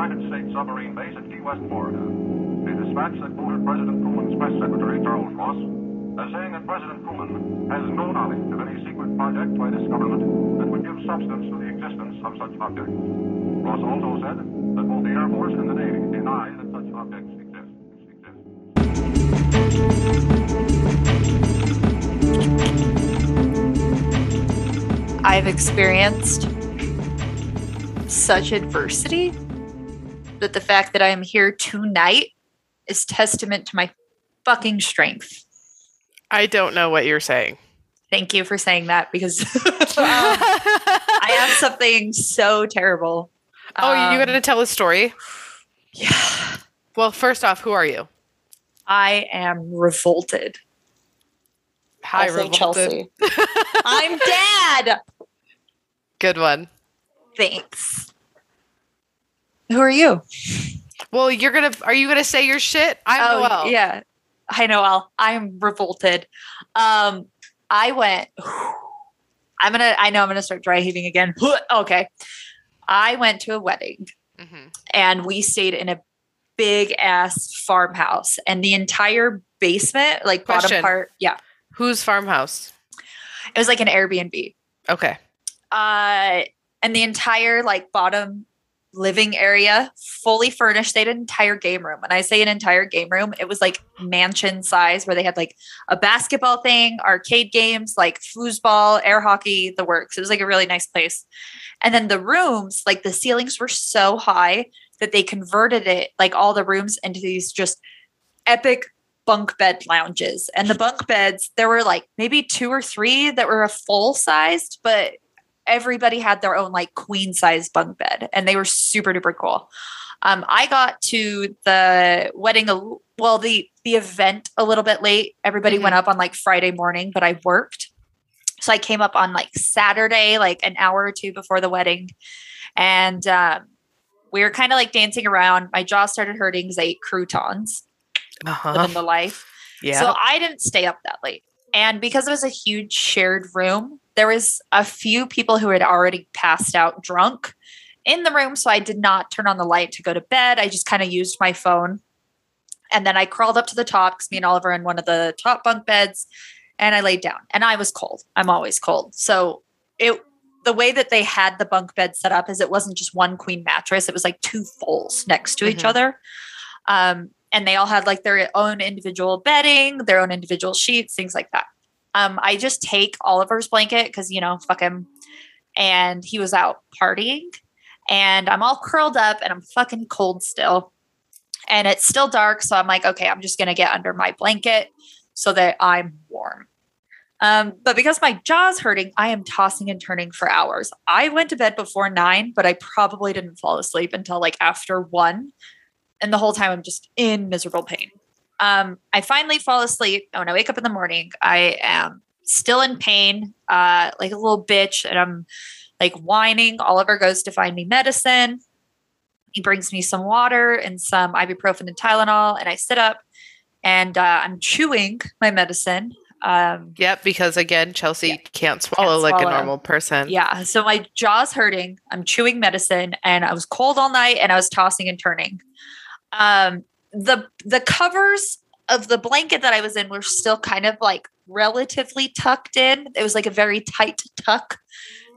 United States submarine base at Key West, Florida. A dispatch that quoted President Truman's press secretary, Charles Ross, as saying that President Truman has no knowledge of any secret project by this government that would give substance to the existence of such objects. Ross also said that both the Air Force and the Navy deny that such objects exist. I've experienced such adversity that the fact that I am here tonight is testament to my fucking strength. I don't know what you're saying. Thank you for saying that because um, I have something so terrible. oh, you Um, going to tell a story? Yeah. Well, first off, who are you? I am revolted. Hi, Also Revolted. Chelsea. I'm dad. Good one. Thanks. Who are you? Well, you're gonna. Are you gonna say your shit? I'm Noel. Oh, yeah. Hi, Noel. I'm revolted. Um, I went. I'm gonna. I know I'm gonna start dry heaving again. okay. I went to a wedding Mhm. and we stayed in a big ass farmhouse, and the entire basement, like bottom Question. part, yeah, Whose farmhouse? it was like an Airbnb. Okay. Uh, and the entire like bottom living area fully furnished. They had an entire game room. When I say an entire game room, it was like mansion size where they had like a basketball thing, arcade games, like foosball, air hockey, the works. It was like a really nice place. And then the rooms, like the ceilings were so high that they converted it, like all the rooms, into these just epic bunk bed lounges. And the bunk beds, there were like maybe two or three that were a full sized, but everybody had their own like queen size bunk bed and they were super duper cool. Um, I got to the wedding, well, the the event a little bit late. Everybody went up on like Friday morning, but I worked, so I came up on like Saturday, like an hour or two before the wedding, and um, we were kind of like dancing around. My jaw started hurting because I ate croutons, Uh-huh. living the life. Yeah. So I didn't stay up that late. And because it was a huge shared room, there was a few people who had already passed out drunk in the room. So I did not turn on the light to go to bed. I just kind of used my phone. And then I crawled up to the top because me and Oliver in one of the top bunk beds and I laid down. And I was cold. I'm always cold. So it the way that they had the bunk bed set up is it wasn't just one queen mattress, it was like two fulls next to each Mhm. other. Um, and they all had like their own individual bedding, their own individual sheets, things like that. Um, I just take Oliver's blanket because you know, fuck him. And he was out partying, and I'm all curled up and I'm fucking cold still. And it's still dark, so I'm like, okay, I'm just gonna get under my blanket so that I'm warm. Um, but because my jaw's hurting, I am tossing and turning for hours. I went to bed before nine, but I probably didn't fall asleep until like after one. And the whole time I'm just in miserable pain. Um, I finally fall asleep. and When I wake up in the morning, I am still in pain, uh, like a little bitch, and I'm like whining. Oliver goes to find me medicine. He brings me some water and some ibuprofen and Tylenol, and I sit up and uh, I'm chewing my medicine. Um, Yep, because again, Chelsea Yeah. can't swallow like swallow. a normal person. yeah, so my jaw's hurting. I'm chewing medicine, and I was cold all night, and I was tossing and turning. Um, the the covers of the blanket that I was in were still kind of like relatively tucked in. It was like a very tight tuck.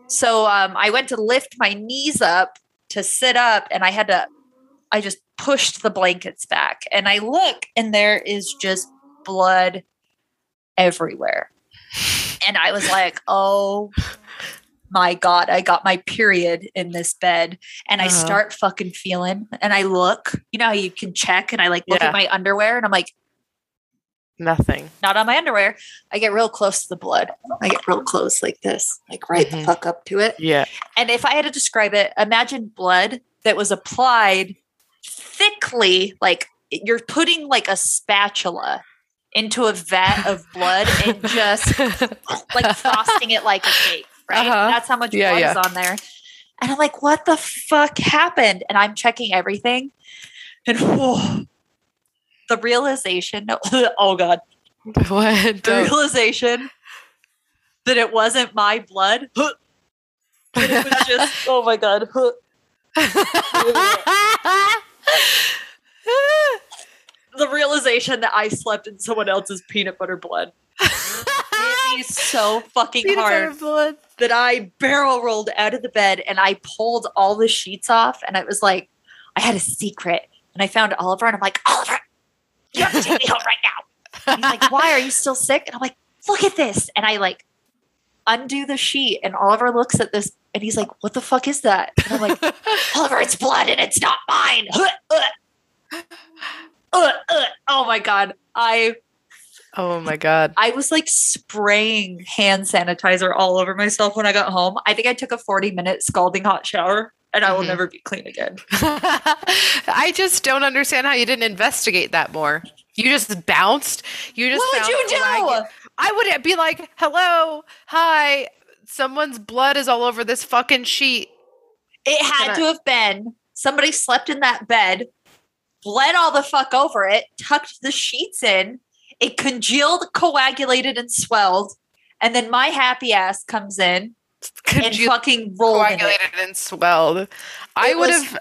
So um, I went to lift my knees up to sit up, and I had to. I just pushed the blankets back, and I look, and there is just blood everywhere. And I was like, "Oh my god, I got my period in this bed." And I Uh-huh. start fucking feeling, and I look. You know how you can check, and I like look Yeah. at my underwear, and I'm like, Nothing. not on my underwear. I get real close to the blood. I get real close like this, like right the Mhm. fuck up to it. Yeah. And if I had to describe it, imagine blood that was applied thickly, like you're putting like a spatula into a vat of blood and just like frosting it like a cake, right? Uh-huh. That's how much Yeah, blood yeah. is on there. And I'm like, what the fuck happened? And I'm checking everything. And whoa, the realization, oh God, what? the realization that it wasn't my blood. that it was just, oh my God. the realization that I slept in someone else's peanut butter blood me so fucking Peanut hard that I barrel rolled out of the bed and I pulled all the sheets off and I was like I had a secret and I found Oliver and I'm like Oliver, you have to take me home right now. And he's like, why are you still sick? And I'm like, look at this. And I like undo the sheet and Oliver looks at this and he's like, what the fuck is that? And I'm like, Oliver, it's blood and it's not mine. Uh, uh, uh. Oh my god. I oh my god. I was like spraying hand sanitizer all over myself when I got home. I think I took a 40 minute scalding hot shower and I will Mhm. never be clean again. I just don't understand how you didn't investigate that more. You just bounced. You just what would you do? I would be like, "Hello, hi. Someone's blood is all over this fucking sheet." It had to have been somebody slept in that bed, bled all the fuck over it, tucked the sheets in, it congealed, coagulated, and swelled. And then my happy ass comes in and you fucking rolled coagulated and swelled? I It would was have.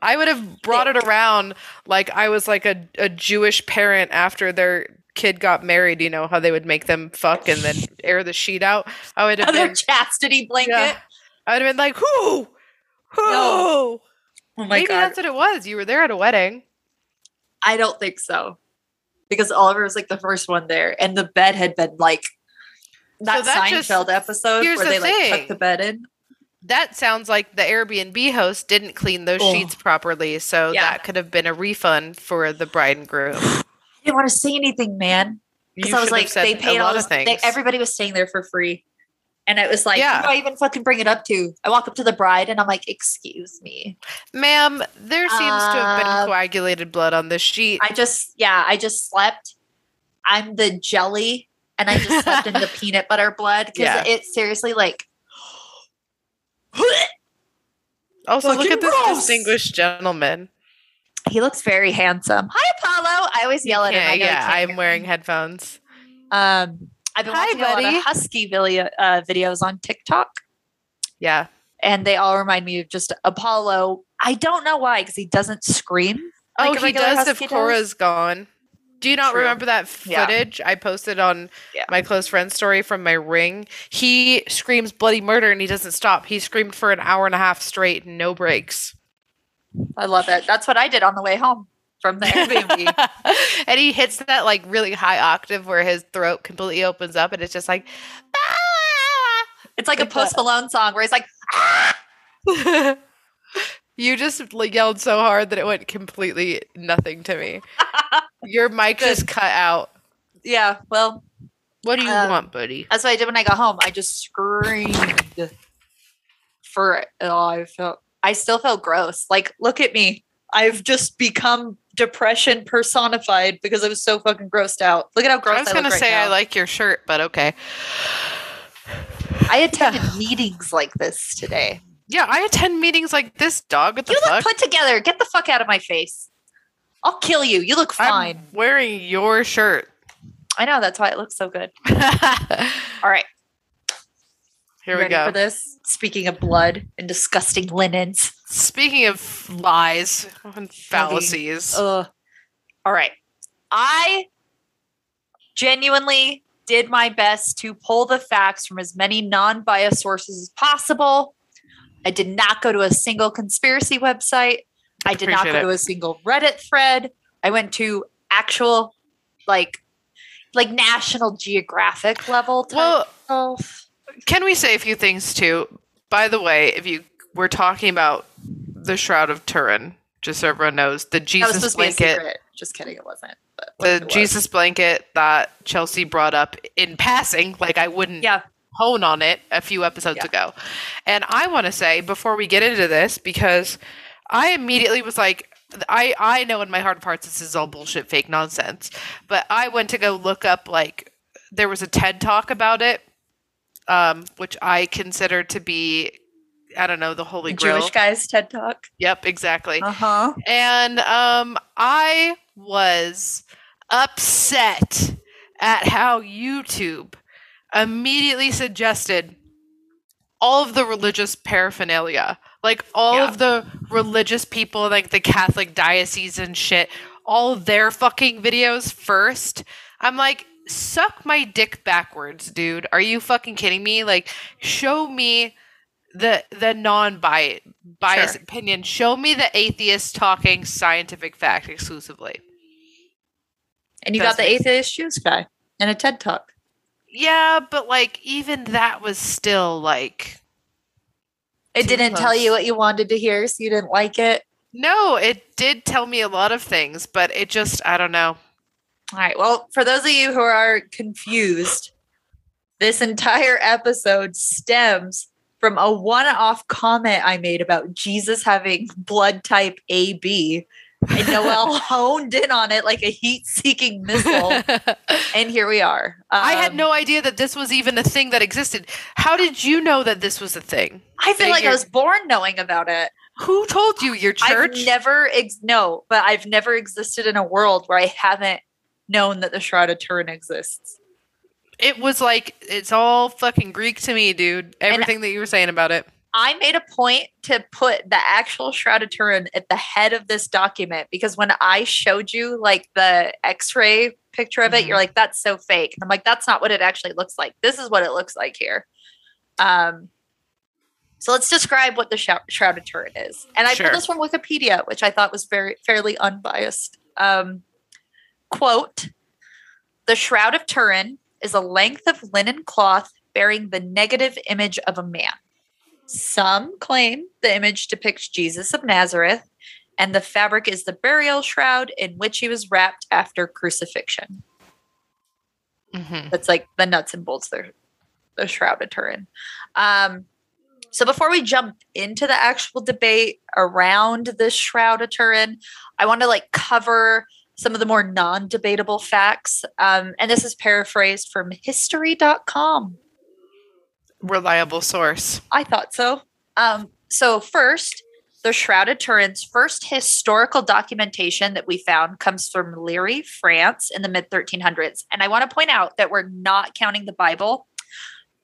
I would have brought it around like I was like a, a Jewish parent after their kid got married. You know how they would make them fuck and then air the sheet out. I would have Another been. chastity blanket. Yeah. I would have been like, "Who? Who?" No. Oh my Maybe god. that's what it was. You were there at a wedding. I don't think so. Because Oliver was like the first one there, and the bed had been like that that just- Seinfeld episode where the they like thing. tuck the bed in. That sounds like the Airbnb host didn't clean those Oh. sheets properly, so Yeah. that could have been a refund for the bride and groom. I didn't want to say anything, man. Because I was like, they paid all lot this. of things. They, everybody was staying there for free, and it was like, Yeah. who do I even fucking bring it up to? I walk up to the bride, and I'm like, "Excuse me." Ma'am, there seems to have been Uh, coagulated blood on this sheet. I just, yeah, I just slept. I'm the jelly, and I just slept in the peanut butter blood because Yeah. it seriously like. also, look at this distinguished gentleman. He looks very handsome. Hi, Apollo. I always yell at him. Yeah I'm wearing headphones. Um, I've been Hi, watching a lot of husky video, uh, videos on TikTok, Yeah. and they all remind me of just Apollo. I don't know why, because he doesn't scream. like oh, he does if husky does. Cora's gone. Do you not True. remember that Yeah. footage I posted on Yeah. my close friend's story from my ring? He screams bloody murder and he doesn't stop. He screamed for an hour and a half straight, no breaks. I love it. That's what I did on the way home from the Airbnb. and he hits that like really high octave where his throat completely opens up and it's just like "Ah!" it's like a Post. Malone song where he's like, "Ah!" you just like, yelled so hard that it went completely nothing to me. Your mic Good. just cut out. yeah. Well, What do you Um, want, buddy? that's what I did when I got home. I just screamed for oh, I felt I still felt gross. Like, look at me. I've just become depression personified because I was so fucking grossed out. Look at how gross I I, was look gonna right say I now. like your shirt, but okay. I attended meetings like this today. Yeah, I attend meetings like this, dog. What the You look fuck? put together. Get the fuck out of my face. I'll kill you. You look fine. I'm wearing your shirt. I know that's why it looks so good. All right. Here All right, we ready go. for this? Speaking of blood and disgusting linens. Speaking of lies and fallacies, Ugh. All right. I genuinely did my best to pull the facts from as many non biased sources as possible. I did not go to a single conspiracy website. I did not go it. to a single Reddit thread. I went to actual, like, like National Geographic level type well, stuff. can we say a few things too? By the way, if you we're talking about the Shroud of Turin, just so everyone knows, the Jesus to be a blanket. Just kidding, it wasn't. The it was. Jesus blanket that Chelsea brought up in passing, like I wouldn't Yeah. hone on it a few episodes Yeah. ago. And I want to say before we get into this, because I immediately was like, I I know in my heart of hearts this is all bullshit, fake nonsense. But I went to go look up like there was a TED talk about it, um, which I consider to be I don't know the holy grail. Jewish guys TED Talk. Yep, exactly. Uh huh. And um, I was upset at how YouTube immediately suggested all of the religious paraphernalia. Like all Yeah. of the religious people, like the Catholic diocese and shit, all their fucking videos first. I'm like, suck my dick backwards, dude. Are you fucking kidding me? Like, show me the the non biased biased Sure. opinion. Show me the atheist talking scientific fact exclusively. And you That's got the atheist Jews guy and a TED talk. Yeah, but like even that was still like It didn't tell you what you wanted to hear, so you didn't like it. no, it did tell me a lot of things, but it just I don't know. All right. Well, for those of you who are confused, this entire episode stems from a one off comment I made about Jesus having blood type AB. And Noel honed in on it like a heat seeking missile. And here we are. I had Um, no idea that this was even a thing that existed. How did you know that this was a thing? I feel that like I was born knowing about it. Who told you? Your church? I've never, ex- no, but I've never existed in a world where I haven't known that the Shroud of Turin exists. It was like it's all fucking Greek to me, dude. Everything that you were saying about it. I made a point to put the actual Shroud of Turin at the head of this document because when I showed you like the x-ray picture of it, Mhm. you're like, that's so fake. And I'm like, that's not what it actually looks like. This is what it looks like here. Um, so let's describe what the Shou- Shroud of Turin is. And I Sure. pulled this from Wikipedia, which I thought was very fairly unbiased. Um, quote, the Shroud of Turin is a length of linen cloth bearing the negative image of a man. Some claim the image depicts Jesus of Nazareth, and the fabric is the burial shroud in which he was wrapped after crucifixion. hmm That's like the nuts and bolts, the, the shroud of Turin. Um, so before we jump into the actual debate around the shroud of Turin, I want to like cover some of the more non-debatable facts. Um, and this is paraphrased from history.com. Reliable source. I thought so. Um, so first, the Shroud of Turin's first historical documentation that we found comes from Lirey, France, in the mid 1300s. And I want to point out that we're not counting the Bible.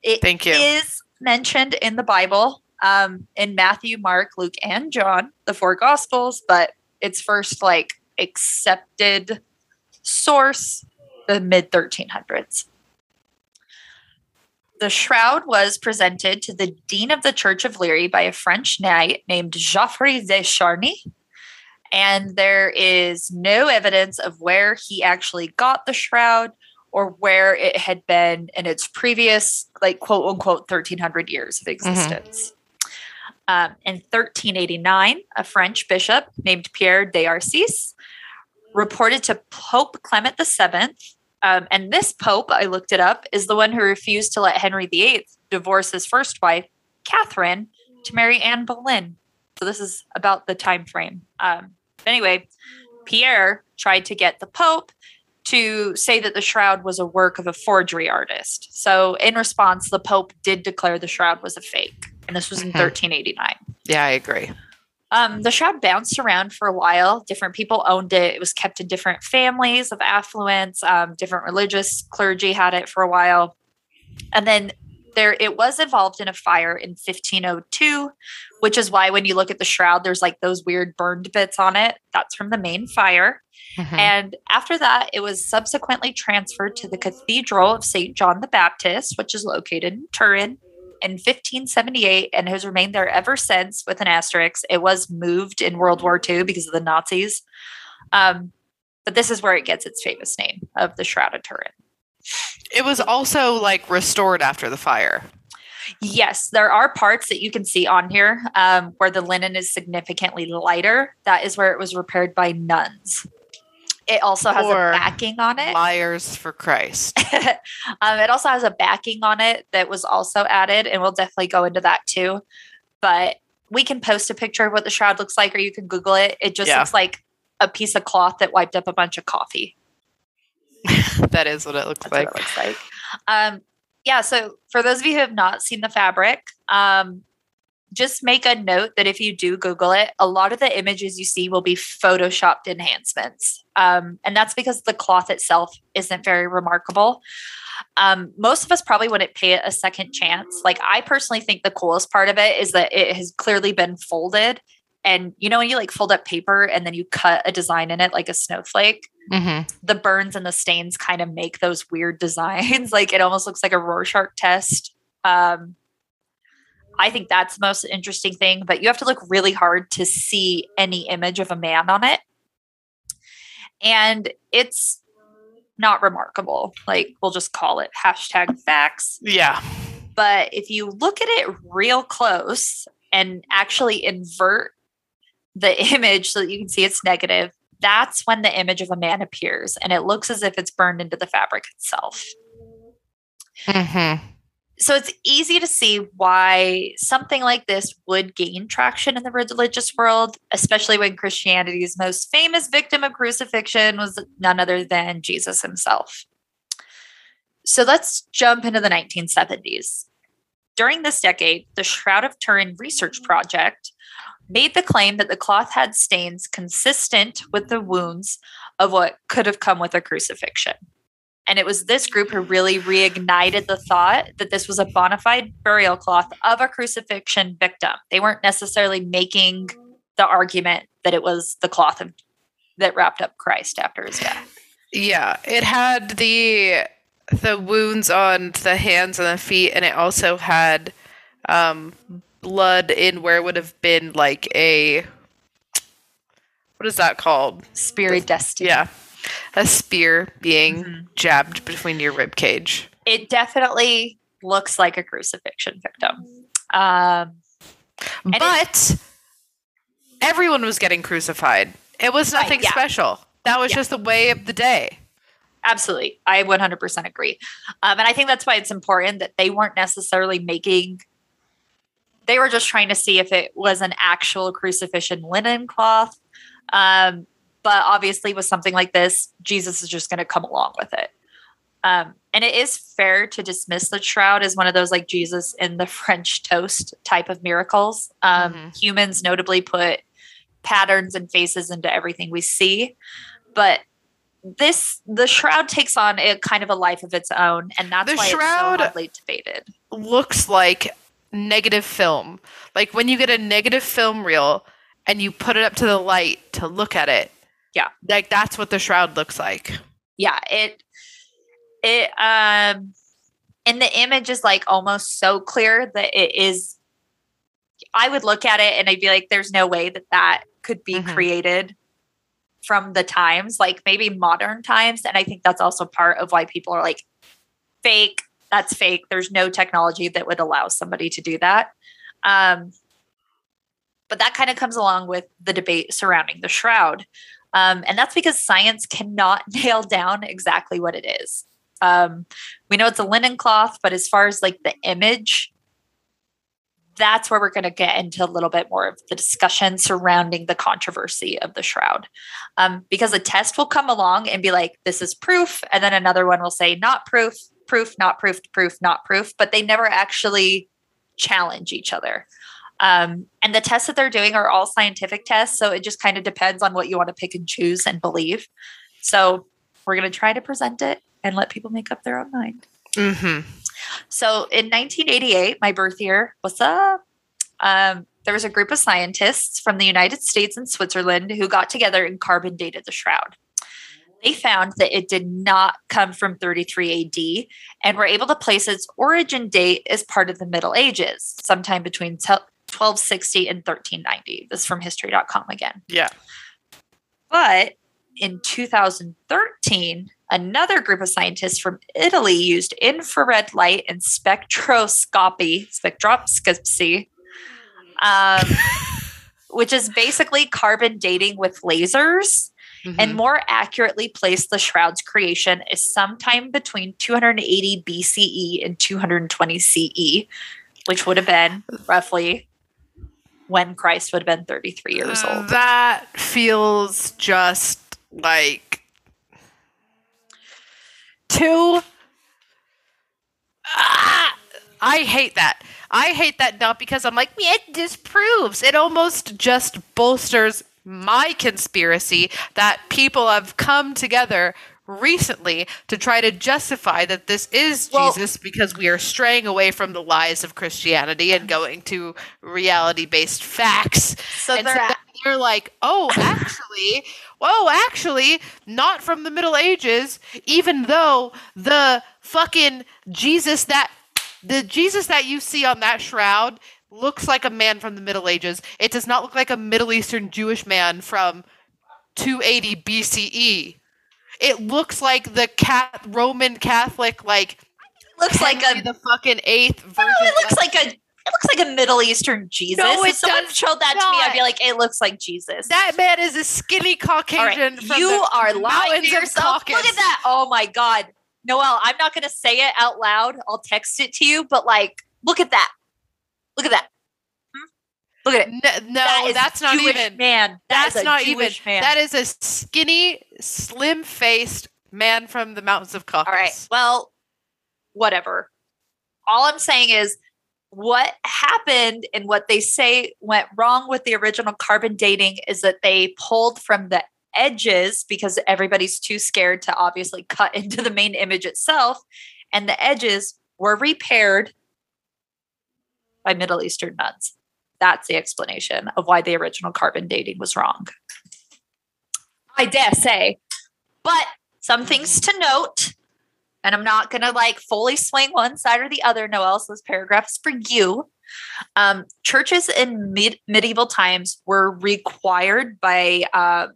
It Thank you. is mentioned in the Bible um, in Matthew, Mark, Luke, and John, the four Gospels, but its first like accepted source, the mid 1300s. The shroud was presented to the dean of the Church of Lirey by a French knight named Geoffrey de Charny. And there is no evidence of where he actually got the shroud or where it had been in its previous, like, quote unquote, 1300 years of mm-hmm. existence. Um, in 1389, a French bishop named Pierre de Arcis reported to Pope Clement VII um, and this pope, I looked it up, is the one who refused to let Henry VIII divorce his first wife, Catherine, to marry Anne Boleyn. So this is about the time frame. Um, anyway, Pierre tried to get the pope to say that the shroud was a work of a forgery artist. So in response, the pope did declare the shroud was a fake, and this was in Mhm. 1389. Yeah, I agree. Um, the shroud bounced around for a while. Different people owned it. It was kept in different families of affluence. Um, different religious clergy had it for a while, and then there it was involved in a fire in 1502, which is why when you look at the shroud, there's like those weird burned bits on it. That's from the main fire. Mhm. And after that, it was subsequently transferred to the Cathedral of St. John the Baptist, which is located in Turin in 1578 and has remained there ever since with an asterisk. It was moved in World War II because of the Nazis. Um, but this is where it gets its famous name of the Shroud of Turin. It was also like restored after the fire. Yes, there are parts that you can see on here um, where the linen is significantly lighter. That is where it was repaired by nuns. It also has Or a backing on it. Liars for Christ. um, it also has a backing on it that was also added, and we'll definitely go into that too. But we can post a picture of what the shroud looks like, or you can Google it. It just Yeah. looks like a piece of cloth that wiped up a bunch of coffee. that is what it looks That's like. what it looks like. Um, yeah. So for those of you who have not seen the fabric, um, just make a note that if you do Google it, a lot of the images you see will be photoshopped enhancements, um, and that's because the cloth itself isn't very remarkable. Um, most of us probably wouldn't pay it a second chance. Like I personally think the coolest part of it is that it has clearly been folded. And you know, when you like fold up paper and then you cut a design in it like a snowflake, Mm-hmm. the burns and the stains kind of make those weird designs. like it almost looks like a Rorschach test. Um, I think that's the most interesting thing, but you have to look really hard to see any image of a man on it. And it's not remarkable. Like we'll just call it hashtag facts. Yeah. But if you look at it real close and actually invert the image so that you can see it's negative, that's when the image of a man appears and it looks as if it's burned into the fabric itself. Mm-hmm. So it's easy to see why something like this would gain traction in the religious world, especially when Christianity's most famous victim of crucifixion was none other than Jesus himself. So let's jump into the 1970s. During this decade, the Shroud of Turin Research Project made the claim that the cloth had stains consistent with the wounds of what could have come with a crucifixion. And it was this group who really reignited the thought that this was a bona fide burial cloth of a crucifixion victim. They weren't necessarily making the argument that it was the cloth of, that wrapped up Christ after his death. Yeah, it had the the wounds on the hands and the feet, and it also had um, blood in where it would have been like a what is that called? Spirit destiny. Yeah, a spear being Mhm. jabbed between your rib cage. It definitely looks like a crucifixion victim. Um, it- But everyone was getting crucified. It was Right, nothing yeah. special. That was Yeah. just the way of the day. absolutely. I 100% agree. Um, and I think that's why it's important that they weren't necessarily making, they were just trying to see if it was an actual crucifixion linen cloth. Um, but obviously, with something like this, Jesus is just going to come along with it. Um, and it is fair to dismiss the shroud as one of those like Jesus in the French toast type of miracles. Um, Mhm. Humans notably put patterns and faces into everything we see. But this the shroud takes on a kind of a life of its own, and that's The why shroud- it's so hotly debated. looks like negative film. Like when you get a negative film reel and you put it up to the light to look at it. Yeah. Like that's what the shroud looks like. Yeah, it it um and the image is like almost so clear that it is I would look at it and I'd be like there's no way that that could be Mhm. created from the times like maybe modern times and I think that's also part of why people are like fake that's fake there's no technology that would allow somebody to do that um but that kind of comes along with the debate surrounding the shroud um, and that's because science cannot nail down exactly what it is. Um, we know it's a linen cloth but as far as like the image that's where we're going to get into a little bit more of the discussion surrounding the controversy of the shroud. Um, because a test will come along and be like this is proof and then another one will say not proof proof not proof proof not proof but they never actually challenge each other um, and the tests that they're doing are all scientific tests so it just kind of depends on what you want to pick and choose and believe so we're going to try to present it and let people make up their own mind Mm-hmm. so in 1988, my birth year, what's up? Um, there was a group of scientists from the United States and Switzerland who got together and carbon dated the shroud. They found that it did not come from 33 AD and were able to place its origin date as part of the Middle Ages, sometime between 1260 and 1390. This is from history.com again. Yeah. But in 2013, another group of scientists from Italy used infrared light and spectroscopy, spectroscopy, um, which is basically carbon dating with lasers, and Mhm. more accurately placed the shroud's creation is sometime between 280 BCE and 220 CE, which would have been roughly when Christ would have been 33 years old. That feels just like too. Ah! I hate that. I hate that not because I'm like, it disproves. It almost just bolsters my conspiracy that people have come together recently to try to justify that this is Well- Jesus because we are straying away from the lies of Christianity and going to reality based facts. So and they're so then you're like, oh, actually, oh, actually, not from the Middle Ages, even though the fucking Jesus that the Jesus that you see on that shroud looks like a man from the Middle Ages. It does not look like a Middle Eastern Jewish man from 280 BCE. It looks like the cat Roman Catholic like looks like a the fucking eighth version. no, it looks like a it looks like a Middle Eastern Jesus. No, if someone showed that to me, I'd be like, it looks like Jesus. that man is a skinny Caucasian. right, you are lying to yourself. Look at that. Oh my God. Noel, I'm not going to say it out loud. I'll text it to you, but like, look at that. Look at that. Look at it. N- no, That that's not Jewish even. man. That That's not Jewish even. man. That is a skinny, slim-faced man from the mountains of Caucasus. All right. Well, whatever. All I'm saying is what happened and what they say went wrong with the original carbon dating is that they pulled from the edges because everybody's too scared to obviously cut into the main image itself. And the edges were repaired by Middle Eastern nuns. That's the explanation of why the original carbon dating was wrong. I dare say. But some things to note, and I'm not going to like fully swing one side or the other, Noel. So this paragraph is for you. Um, churches in mid- medieval times were required by uh,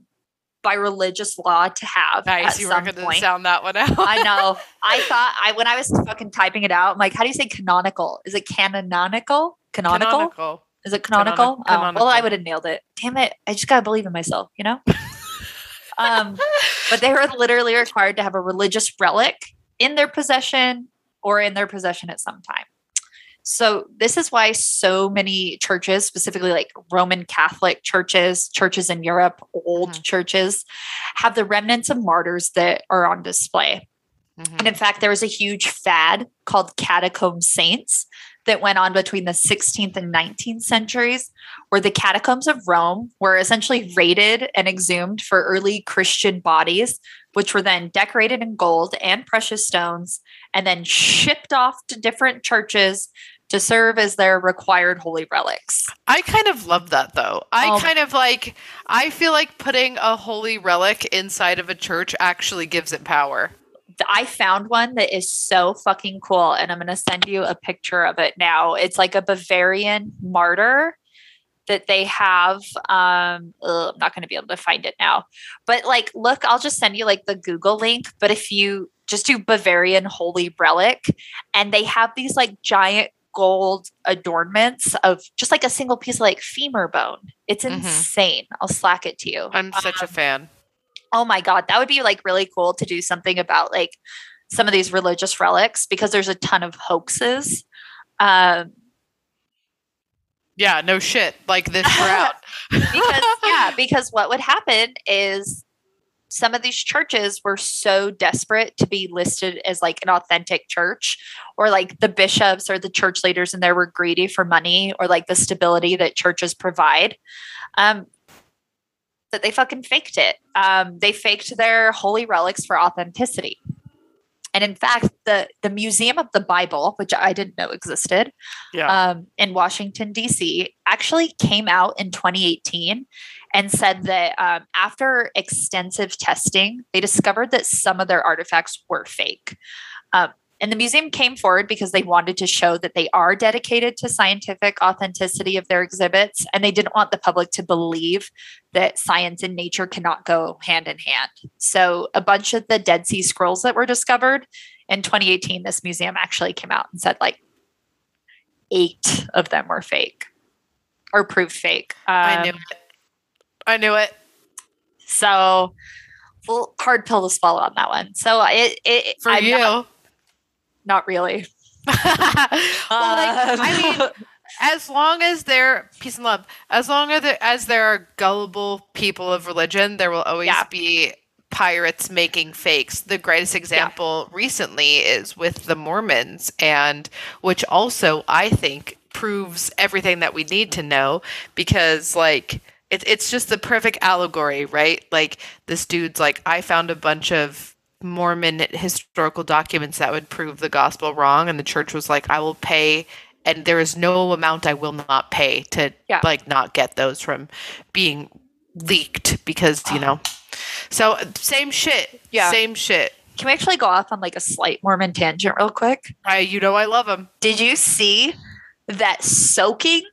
by religious law to have Nice. You weren't going to sound that one out. I know. I thought I when I was fucking typing it out, I'm like, how do you say canonical? Is it canonical? Canonical? Canonical. Is it canonical? Canonical. Oh, well, I would have nailed it. Damn it! I just gotta believe in myself, you know. um, but they were literally required to have a religious relic in their possession or in their possession at some time. So this is why so many churches, specifically like Roman Catholic churches, churches in Europe, old Mhm. churches, have the remnants of martyrs that are on display. Mhm. And in fact, there was a huge fad called catacomb saints that went on between the 16th and 19th centuries, where the catacombs of Rome were essentially raided and exhumed for early Christian bodies, which were then decorated in gold and precious stones and then shipped off to different churches to serve as their required holy relics. I kind of love that though. I Oh. kind of like. I feel like putting a holy relic inside of a church actually gives it power. I found one that is so fucking cool, and I'm going to send you a picture of it now. It's like a Bavarian martyr that they have. Um, ugh, I'm not going to be able to find it now, but like, look, I'll just send you like the Google link. But if you just do Bavarian holy relic, and they have these like giant gold adornments of just like a single piece of like femur bone. It's Mhm. insane. I'll slack it to you. I'm such a fan. Oh my god that would be like really cool to do something about like some of these religious relics because there's a ton of hoaxes um Yeah, no shit. Like this shroud. because yeah because what would happen is some of these churches were so desperate to be listed as like an authentic church or like the bishops or the church leaders in there were greedy for money or like the stability that churches provide um that they fucking faked it um they faked their holy relics for authenticity and in fact the the museum of the bible which i didn't know existed Yeah. um, in Washington, D.C., actually came out in 2018 and said that um, after extensive testing, they discovered that some of their artifacts were fake. Um, and the museum came forward because they wanted to show that they are dedicated to scientific authenticity of their exhibits. And they didn't want the public to believe that science and nature cannot go hand in hand. So, a bunch of the Dead Sea Scrolls that were discovered in 2018, this museum actually came out and said, like, eight of them were fake or proved fake. Um, I knew it. I knew it. So, well, hard pill to swallow on that one. So it, it For I'm you. not, not really. well, like, um, I mean, as long as they're peace and love, as long as there, as there are gullible people of religion, there will always Yeah. be pirates making fakes. The greatest example recently is with the Mormons, and which also I think proves everything that we need to know because like it, it's just the perfect allegory, right? Like this dude's like, I found a bunch of Mormon historical documents that would prove the gospel wrong, and the church was like, "I will pay." And there is no amount I will not pay to Yeah. like not get those from being leaked because you know. So same shit. Yeah. Same shit. Can we actually go off on like a slight Mormon tangent real quick? I you know I love them. Did you see that soaking?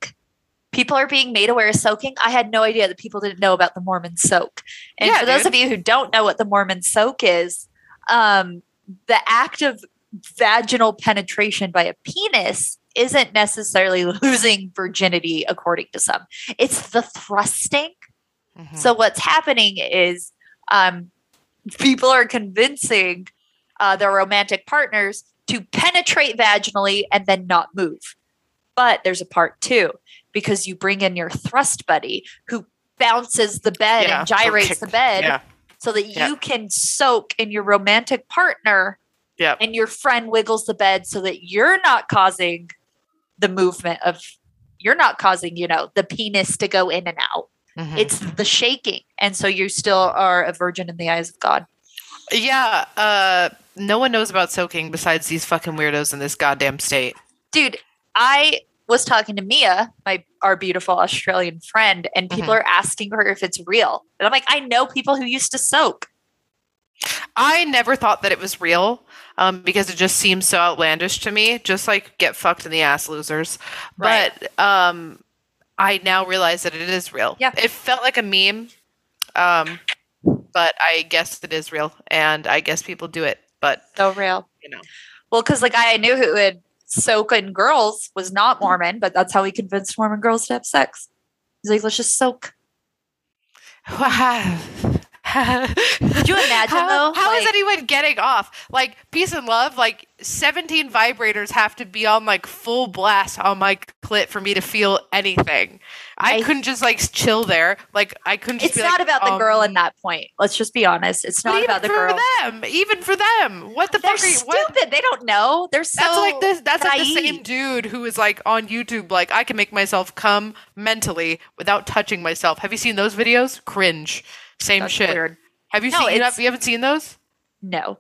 People are being made aware of soaking. I had no idea that people didn't know about the Mormon soak. And Yeah, for those dude. of you who don't know what the Mormon soak is, um, the act of vaginal penetration by a penis isn't necessarily losing virginity, according to some. It's the thrusting. Mhm. So what's happening is um, people are convincing uh, their romantic partners to penetrate vaginally and then not move. But there's a part two because you bring in your thrust buddy who bounces the bed Yeah, and gyrates kick- the bed yeah. So that Yeah. you can soak in your romantic partner Yep. and your friend wiggles the bed so that you're not causing the movement of you're not causing you know the penis to go in and out Mhm. it's the shaking and so you still are a virgin in the eyes of god Yeah, uh, no one knows about soaking besides these fucking weirdos in this goddamn state. dude i was talking to mia my our beautiful australian friend and people are asking her if it's real and i'm like i know people who used to soak I never thought that it was real um, because it just seems so outlandish to me. Just like get fucked in the ass, losers. Right. But um, I now realize that it is real. Yeah. it felt like a meme, um, but I guess it is real, and I guess people do it. But so real you know, well because like i knew who would soak in girls was not mm-hmm. mormon but that's how he convinced mormon girls to have sex. He's like let's just soak Could you imagine, though, How is like- anyone getting off? Like peace and love. Like seventeen vibrators have to be on like full blast on my clit for me to feel anything. I, I- couldn't just like chill there. Like I couldn't. Just it's not like, about the um, girl in that point let's just be honest it's not about the girl. for girl them, even for them, what the they're fuck are you? What? stupid they don't know they're so That's like this. That's like the same dude who is like on YouTube. Like I can make myself come mentally without touching myself. Have you seen those videos? Cringe. Same That's shit. weird. Have you No, seen? You, have, you haven't seen those? No.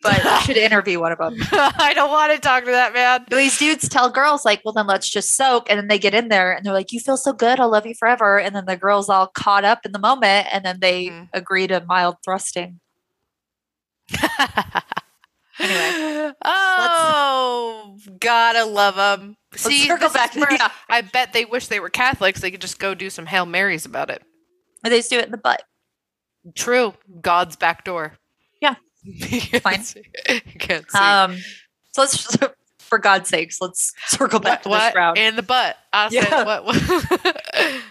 But I should interview one of them. I don't want to talk to that man. These dudes tell girls, like, well, then let's just soak. And then they get in there and they're like, you feel so good. I'll love you forever. And then the girl's all caught up in the moment and then they Mhm. agree to mild thrusting. Anyway, oh, gotta love them. See, circle back. I bet they wish they were Catholics. They could just go do some hail marys about it. Or they just do it in the butt. True, God's back door. Yeah. Fine. can't see. Um, so let's, just, for God's sakes, let's circle back what? to this what? round. In the butt. I Yeah. said, what? what?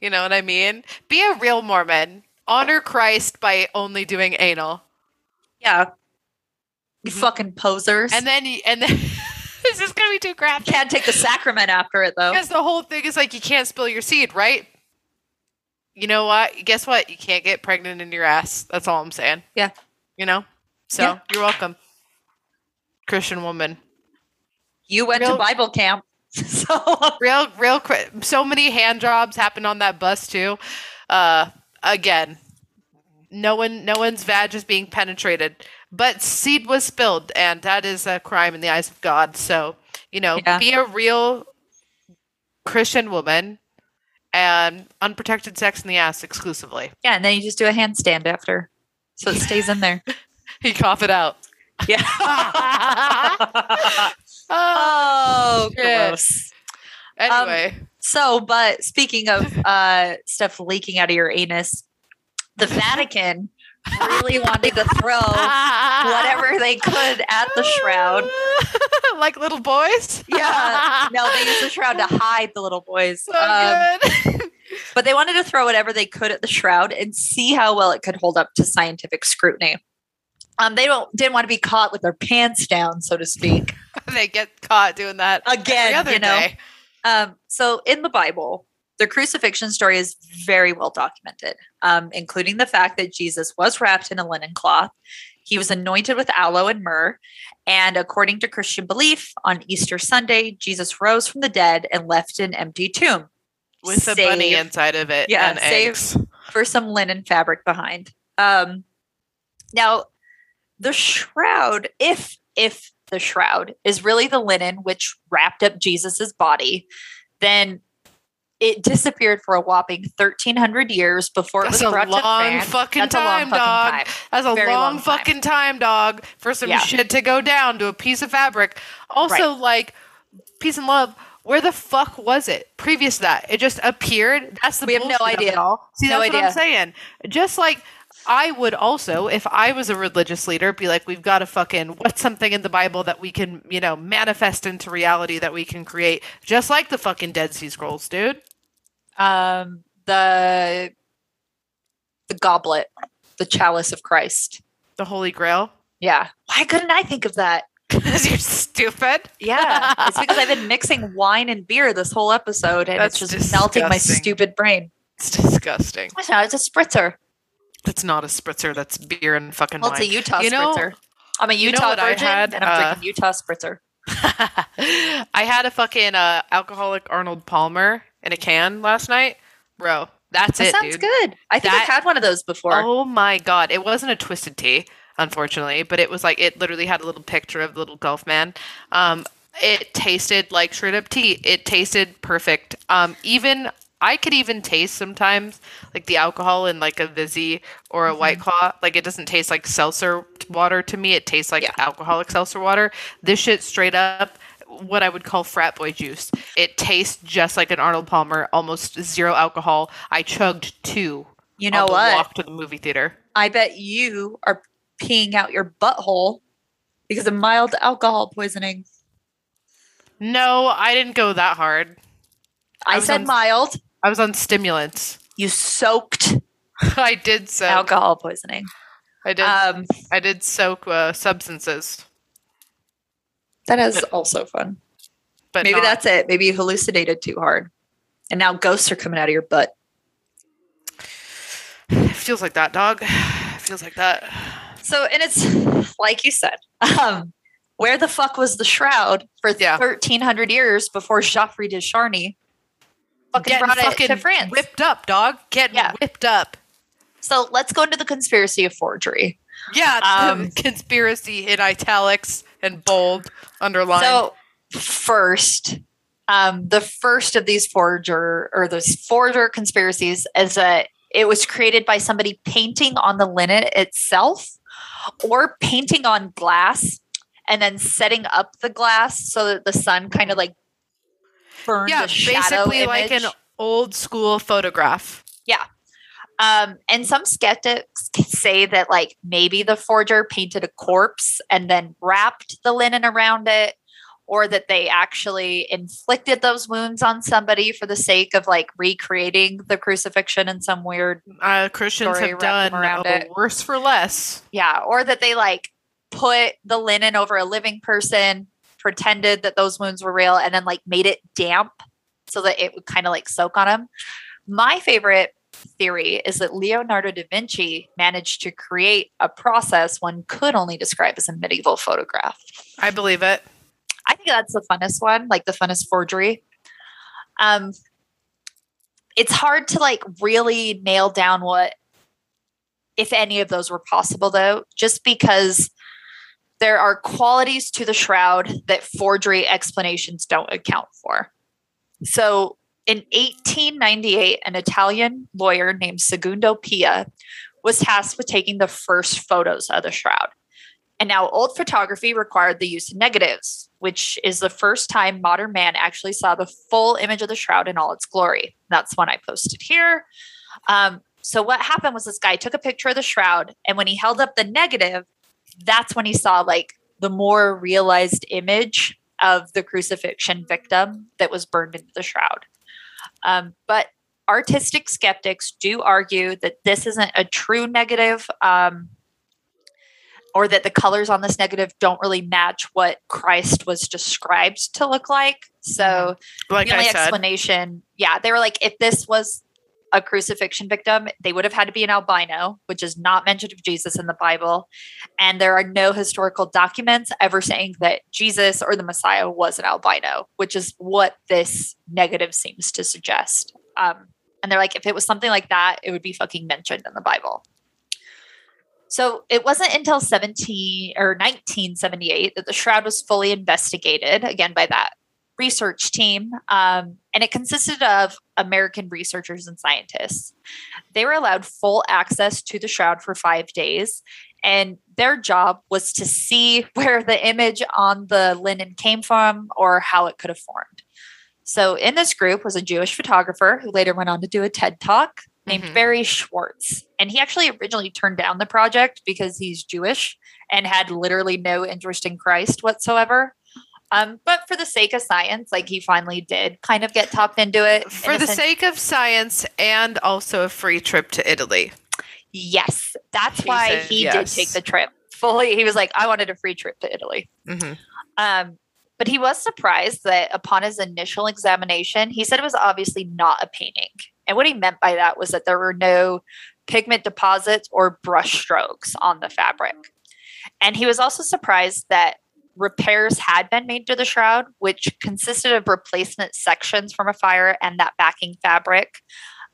you know what I mean? Be a real Mormon. Honor Christ by only doing anal. yeah. You Mhm. fucking posers. And then, and then, this is gonna be too graphic. can't take the sacrament after it, though. Because the whole thing is like you can't spill your seed, right? You know what? Guess what? You can't get pregnant in your ass. That's all I'm saying. Yeah. You know? So Yeah. you're welcome. Christian woman. You went to Bible camp. So Real real quick so many hand jobs happened on that bus too. Uh again. No one no one's vag is being penetrated. But seed was spilled and that is a crime in the eyes of God. So, you know, Yeah. be a real Christian woman and unprotected sex in the ass exclusively. yeah, and then you just do a handstand after. So it stays in there. He cough it out. Yeah. Oh, oh, shit. gross. anyway. So, but speaking of uh, stuff leaking out of your anus, the Vatican really wanted to throw whatever they could at the shroud. like little boys? Yeah. No, they used the shroud to hide the little boys. So Um, good. but they wanted to throw whatever they could at the shroud and see how well it could hold up to scientific scrutiny. Um, they don't didn't want to be caught with their pants down, so to speak. they get caught doing that Again, you know. day. Um, so in the Bible, the crucifixion story is very well documented, um, including the fact that Jesus was wrapped in a linen cloth. He was anointed with aloe and myrrh. And according to Christian belief, on Easter Sunday, Jesus rose from the dead and left an empty tomb With a bunny inside of it Yeah, and save- eggs. for some linen fabric behind. Um, now, the shroud, if if the shroud is really the linen which wrapped up Jesus's body, then it disappeared for a whopping 1300 years before That's it was brought to France. fucking That's a long time, fucking dog. That's a Very long, long time. fucking time, dog, for some Yeah. shit to go down to a piece of fabric. Also, like, peace and love. Where the fuck was it previous to that? It just appeared. That's the We have no bullshit of it idea. all. See, No that's what I'm saying. Just like I would also, if I was a religious leader, be like, we've got to fucking what's something in the Bible that we can, you know, manifest into reality that we can create, just like the fucking Dead Sea Scrolls, dude. Um, the the goblet, the chalice of Christ. The Holy Grail. Yeah. Why couldn't I think of that? Because you're stupid. Yeah. it's because I've been mixing wine and beer this whole episode and That's it's just melting my stupid brain. It's disgusting. It's not, it's a spritzer. It's not a spritzer. That's beer and fucking Well, it's a. Utah You know- spritzer. I'm a you know Utah what I virgin had, and I'm uh, drinking Utah spritzer. I had a fucking uh, alcoholic Arnold Palmer in a can last night, bro. That's That it, sounds dude. good. I think That- I've had one of those before. Oh my god! It wasn't a twisted tea, unfortunately, but it was like it literally had a little picture of the little golf man. Um, it tasted like straight up tea. It tasted perfect. Um, even I could even taste sometimes like the alcohol in like a Vizzy or a White Claw. Like it doesn't taste like seltzer water to me. It tastes like Yeah. alcoholic seltzer water. This shit straight up what I would call frat boy juice. It tastes just like an Arnold Palmer, almost zero alcohol. I chugged two. you know what? Walk to the movie theater. I bet you are peeing out your butthole because of mild alcohol poisoning. No, I didn't go that hard. I, was said on- mild. I was on stimulants. You soaked I did soak. alcohol poisoning. I did. Um, I did soak uh, substances, that is also fun. but Maybe not- that's it. Maybe you hallucinated too hard. And now ghosts are coming out of your butt. It feels like that, dog. It feels like that. So, and it's like you said, um, where the fuck was the shroud for Yeah. 1300 years before Joffrey de Charny fucking Getting brought it to France? whipped up, dog. Getting Yeah. whipped up. So let's go into the conspiracy of forgery. Yeah, Um, conspiracy in italics and bold, underlined. So first, um, the first of these forger or those forger conspiracies is that it was created by somebody painting on the linen itself or painting on glass and then setting up the glass so that the sun kind of like burned yeah, basically like an old school photograph. Um, and some skeptics say that like maybe the forger painted a corpse and then wrapped the linen around it, or that they actually inflicted those wounds on somebody for the sake of like recreating the crucifixion in some weird Uh, Christians have done around uh, it. worse for less. yeah, or that they like put the linen over a living person, pretended that those wounds were real, and then like made it damp so that it would kind of like soak on them. My favorite theory is that Leonardo da Vinci managed to create a process one could only describe as a medieval photograph. I believe it. I think that's the funnest one, like the funnest forgery. Um, it's hard to like really nail down what, if any of those were possible, though, just because there are qualities to the shroud that forgery explanations don't account for. So, in 1898, an Italian lawyer named Secondo Pia was tasked with taking the first photos of the shroud. And now, old photography required the use of negatives, which is the first time modern man actually saw the full image of the shroud in all its glory. That's one I posted here. Um, so, what happened was this guy took a picture of the shroud, and when he held up the negative, that's when he saw like the more realized image of the crucifixion victim that was burned into the shroud. Um, but artistic skeptics do argue that this isn't a true negative. Um, or that the colors on this negative don't really match what Christ was described to look like. So Like the I only said, explanation, yeah, they were like, if this was a crucifixion victim, they would have had to be an albino, which is not mentioned of Jesus in the Bible. And there are no historical documents ever saying that Jesus or the Messiah was an albino, which is what this negative seems to suggest. Um, and they're like, if it was something like that, it would be fucking mentioned in the Bible. So it wasn't until 17 or 1978 that the shroud was fully investigated again by that research team. Um, and it consisted of American researchers and scientists. They were allowed full access to the shroud for five days. And their job was to see where the image on the linen came from or how it could have formed. So in this group was a Jewish photographer who later went on to do a TED talk named Mhm. Barrie Schwortz. And he actually originally turned down the project because he's Jewish and had literally no interest in Christ whatsoever. Um, but for the sake of science, like he finally did kind of get talked into it. For the sense. sake of science and also a free trip to Italy. Yes, that's why he yes. did take the trip fully. He was like, I wanted a free trip to Italy. hmm Um, but he was surprised that upon his initial examination, he said it was obviously not a painting. And what he meant by that was that there were no pigment deposits or brush strokes on the fabric. And he was also surprised that repairs had been made to the shroud, which consisted of replacement sections from a fire and that backing fabric.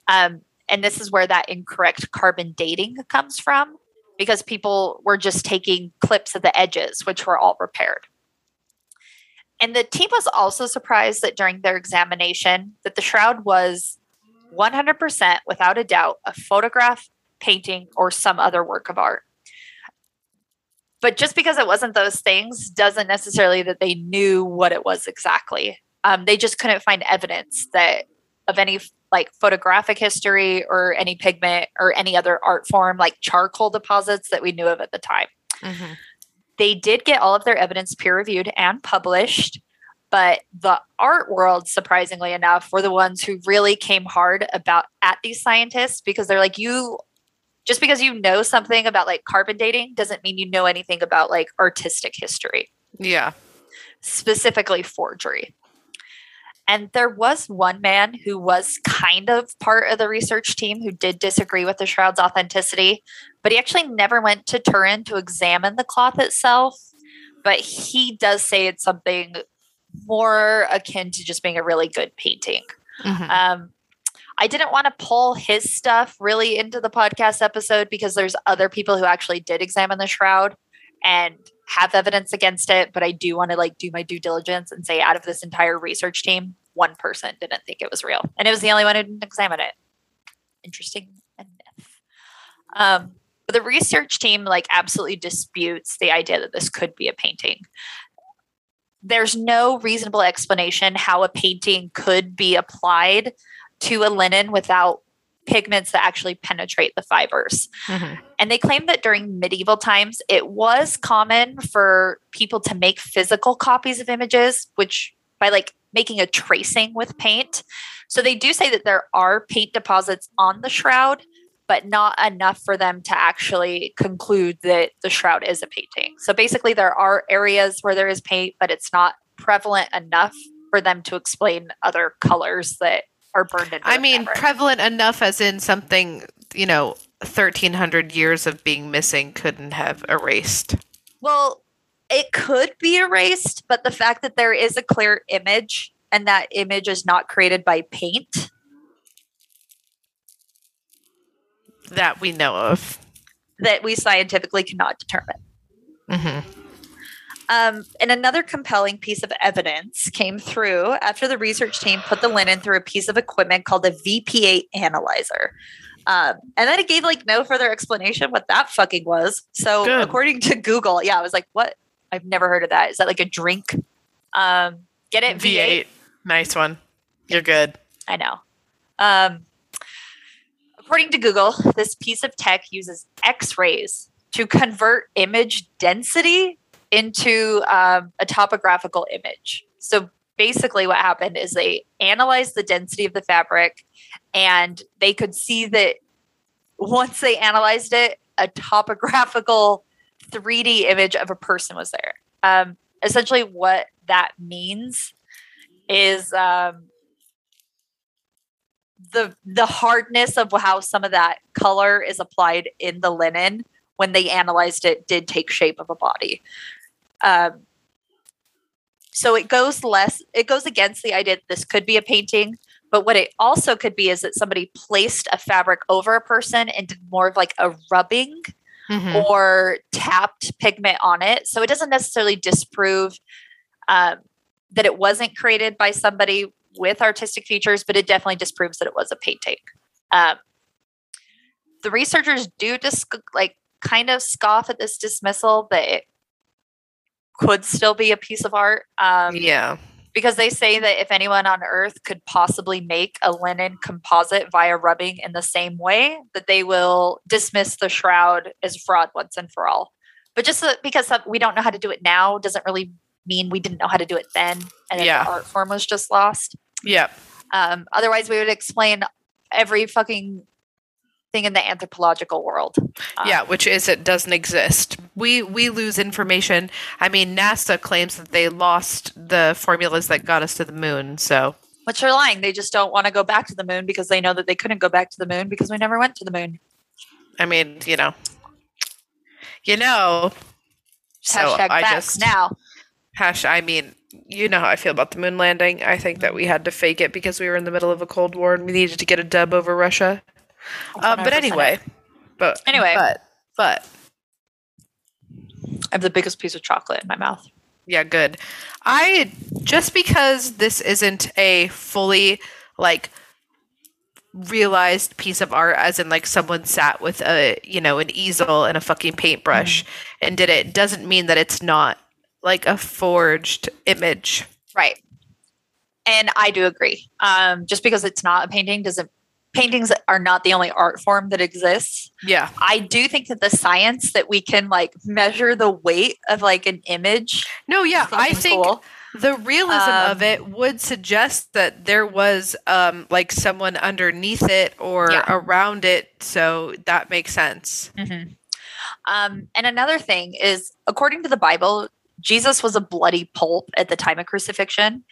Um, and this is where that incorrect carbon dating comes from because people were just taking clips of the edges, which were all repaired. And the team was also surprised that during their examination that the shroud was 100% without a doubt a photograph, painting, or some other work of art. But just because it wasn't those things doesn't necessarily that they knew what it was exactly. Um, they just couldn't find evidence that of any like photographic history or any pigment or any other art form like charcoal deposits that we knew of at the time hmm they did get all of their evidence peer reviewed and published but the art world surprisingly enough were the ones who really came hard about at these scientists because they're like you just because you know something about like carbon dating doesn't mean you know anything about like artistic history Yeah. specifically forgery. And there was one man who was kind of part of the research team who did disagree with the shroud's authenticity, but he actually never went to Turin to examine the cloth itself. But he does say it's something more akin to just being a really good painting. Mhm. Um, I didn't want to pull his stuff really into the podcast episode because there's other people who actually did examine the shroud and have evidence against it. But I do want to like do my due diligence and say out of this entire research team, one person didn't think it was real, and it was the only one who didn't examine it. Interesting enough. Um, but the research team like absolutely disputes the idea that this could be a painting there's no reasonable explanation how a painting could be applied to a linen without pigments that actually penetrate the fibers. Mhm. And they claim that during medieval times, it was common for people to make physical copies of images, which by like making a tracing with paint. So they do say that there are paint deposits on the shroud, but not enough for them to actually conclude that the shroud is a painting. So basically, there are areas where there is paint, but it's not prevalent enough for them to explain other colors that are burned into I mean, fabric. prevalent enough as in something, you know, 1300 years of being missing couldn't have erased. Well, it could be erased, but the fact that there is a clear image and that image is not created by paint, That we know of. that we scientifically cannot determine. hmm Um, and another compelling piece of evidence came through after the research team put the linen through a piece of equipment called a VP-8 analyzer. Um, and then it gave like no further explanation what that fucking was. So Good. according to Google, yeah, I was like, what? I've never heard of that. Is that like a drink? Um, get it? V8. Nice one. You're good. I know. Um, according to Google, this piece of tech uses X rays to convert image density into um, a topographical image. So basically, what happened is they analyzed the density of the fabric and they could see that once they analyzed it, a topographical 3D image of a person was there. Um, essentially, what that means is um, the the hardness of how some of that color is applied in the linen when they analyzed it did take shape of a body. Um, so it goes less it goes against the idea that this could be a painting but what it also could be is that somebody placed a fabric over a person and did more of like a rubbing Mhm. or tapped pigment on it. So it doesn't necessarily disprove um, that it wasn't created by somebody with artistic features, but it definitely disproves that it was a painting. Um, the researchers do dis- like kind of scoff at this dismissal that it could still be a piece of art. Um, yeah. because they say that if anyone on earth could possibly make a linen composite via rubbing in the same way that they will dismiss the shroud as fraud once and for all but just so- because we don't know how to do it now doesn't really mean we didn't know how to do it then and Yeah. the art form was just lost Yeah. um, otherwise we would explain every fucking thing in the anthropological world Um, yeah, which is it doesn't exist. We we lose information. I mean, NASA claims that they lost the formulas that got us to the moon. So but which are lying they just don't want to go back to the moon because they know that they couldn't go back to the moon because we never went to the moon I mean, you know, you know. So hashtag I just now hash. I mean, you know how I feel about the moon landing. I think that we had to fake it because we were in the middle of a cold war and we needed to get a dub over Russia. Um, but anyway, but Anyway. but but I have the biggest piece of chocolate in my mouth. Yeah, good. I just because this isn't a fully like realized piece of art as in like someone sat with a you know an easel and a fucking paintbrush and did it doesn't mean that it's not like a forged image. Right. And I do agree. Um, just because it's not a painting doesn't paintings are not the only art form that exists. Yeah. I do think that the science that we can like measure the weight of like an image. No, yeah, I think cool. the realism Um, of it would suggest that there was um like someone underneath it or Yeah. around it, so that makes sense. Um, and another thing is, according to the Bible, Jesus was a bloody pulp at the time of crucifixion.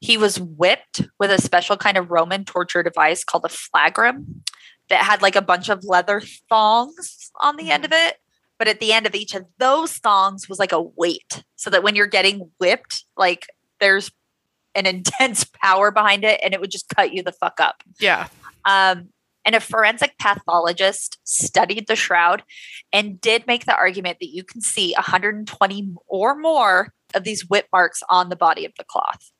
He was whipped with a special kind of Roman torture device called a flagrum that had like a bunch of leather thongs on the end of it. But at the end of each of those thongs was like a weight, so that when you're getting whipped, like there's an intense power behind it and it would just cut you the fuck up. Yeah. Um, and a forensic pathologist studied the shroud and did make the argument that you can see 120 or more of these whip marks on the body of the cloth.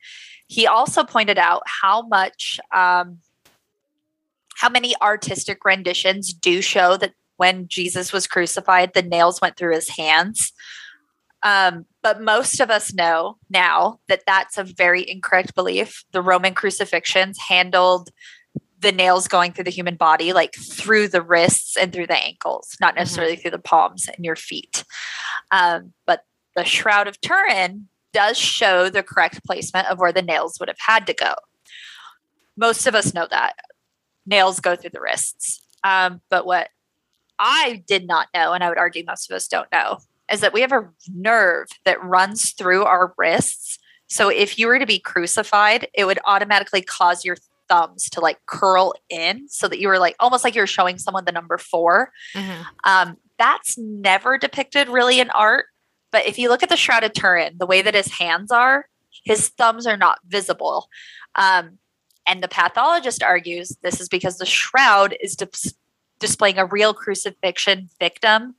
He also pointed out how much, um, how many artistic renditions do show that when Jesus was crucified, the nails went through his hands. Um, but most of us know now that that's a very incorrect belief. The Roman crucifixions handled the nails going through the human body, like through the wrists and through the ankles, not necessarily through the palms and your feet. Um, but the Shroud of Turin does show the correct placement of where the nails would have had to go. Most of us know that nails go through the wrists. Um, but what I did not know, and I would argue most of us don't know, is that we have a nerve that runs through our wrists. So if you were to be crucified, it would automatically cause your thumbs to like curl in so that you were like almost like you're showing someone the number four. Um, that's never depicted really in art. But if you look at the Shroud of Turin, the way that his hands are, his thumbs are not visible. Um, and the pathologist argues this is because the shroud is dis- displaying a real crucifixion victim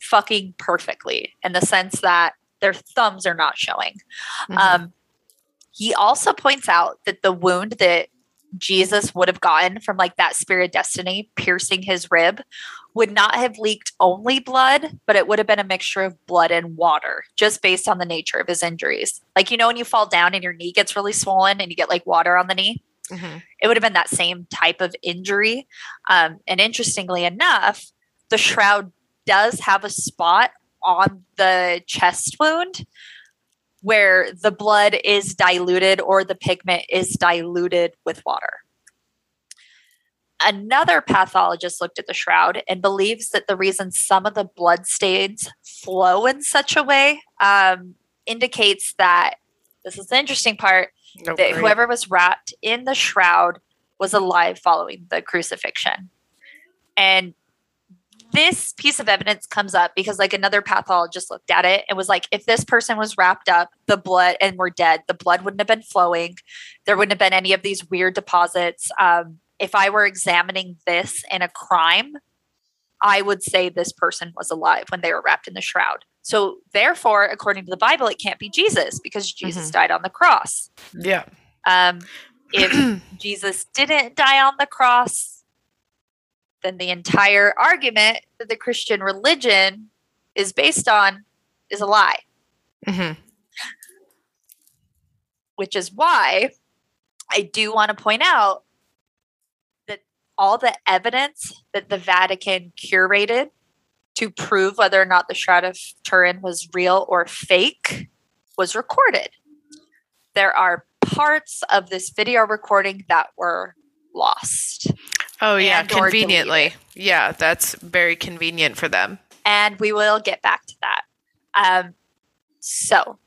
fucking perfectly in the sense that their thumbs are not showing. Mhm. Um, he also points out that the wound that Jesus would have gotten from like that spear of destiny piercing his rib would not have leaked only blood, but it would have been a mixture of blood and water just based on the nature of his injuries. Like, you know, when you fall down and your knee gets really swollen and you get like water on the knee, Mhm. it would have been that same type of injury. Um, and interestingly enough, the shroud does have a spot on the chest wound where the blood is diluted or the pigment is diluted with water. Another pathologist looked at the shroud and believes that the reason some of the blood stains flow in such a way um, indicates that this is the interesting part No, that whoever was wrapped in the shroud was alive following the crucifixion. And this piece of evidence comes up because like another pathologist looked at it and was like if this person was wrapped up the blood and were dead the blood wouldn't have been flowing. There wouldn't have been any of these weird deposits. Um, if i were examining this in a crime I would say this person was alive when they were wrapped in the shroud. So, therefore, according to the Bible, it can't be Jesus because Jesus died on the cross. Yeah. Um, if Jesus didn't die on the cross, then the entire argument that the Christian religion is based on is a lie, hmm which is why I do want to point out all the evidence that the Vatican curated to prove whether or not the Shroud of Turin was real or fake was recorded. There are parts of this video recording that were lost. Oh yeah, conveniently. Yeah, that's very convenient for them. and we will get back to that. Um, so,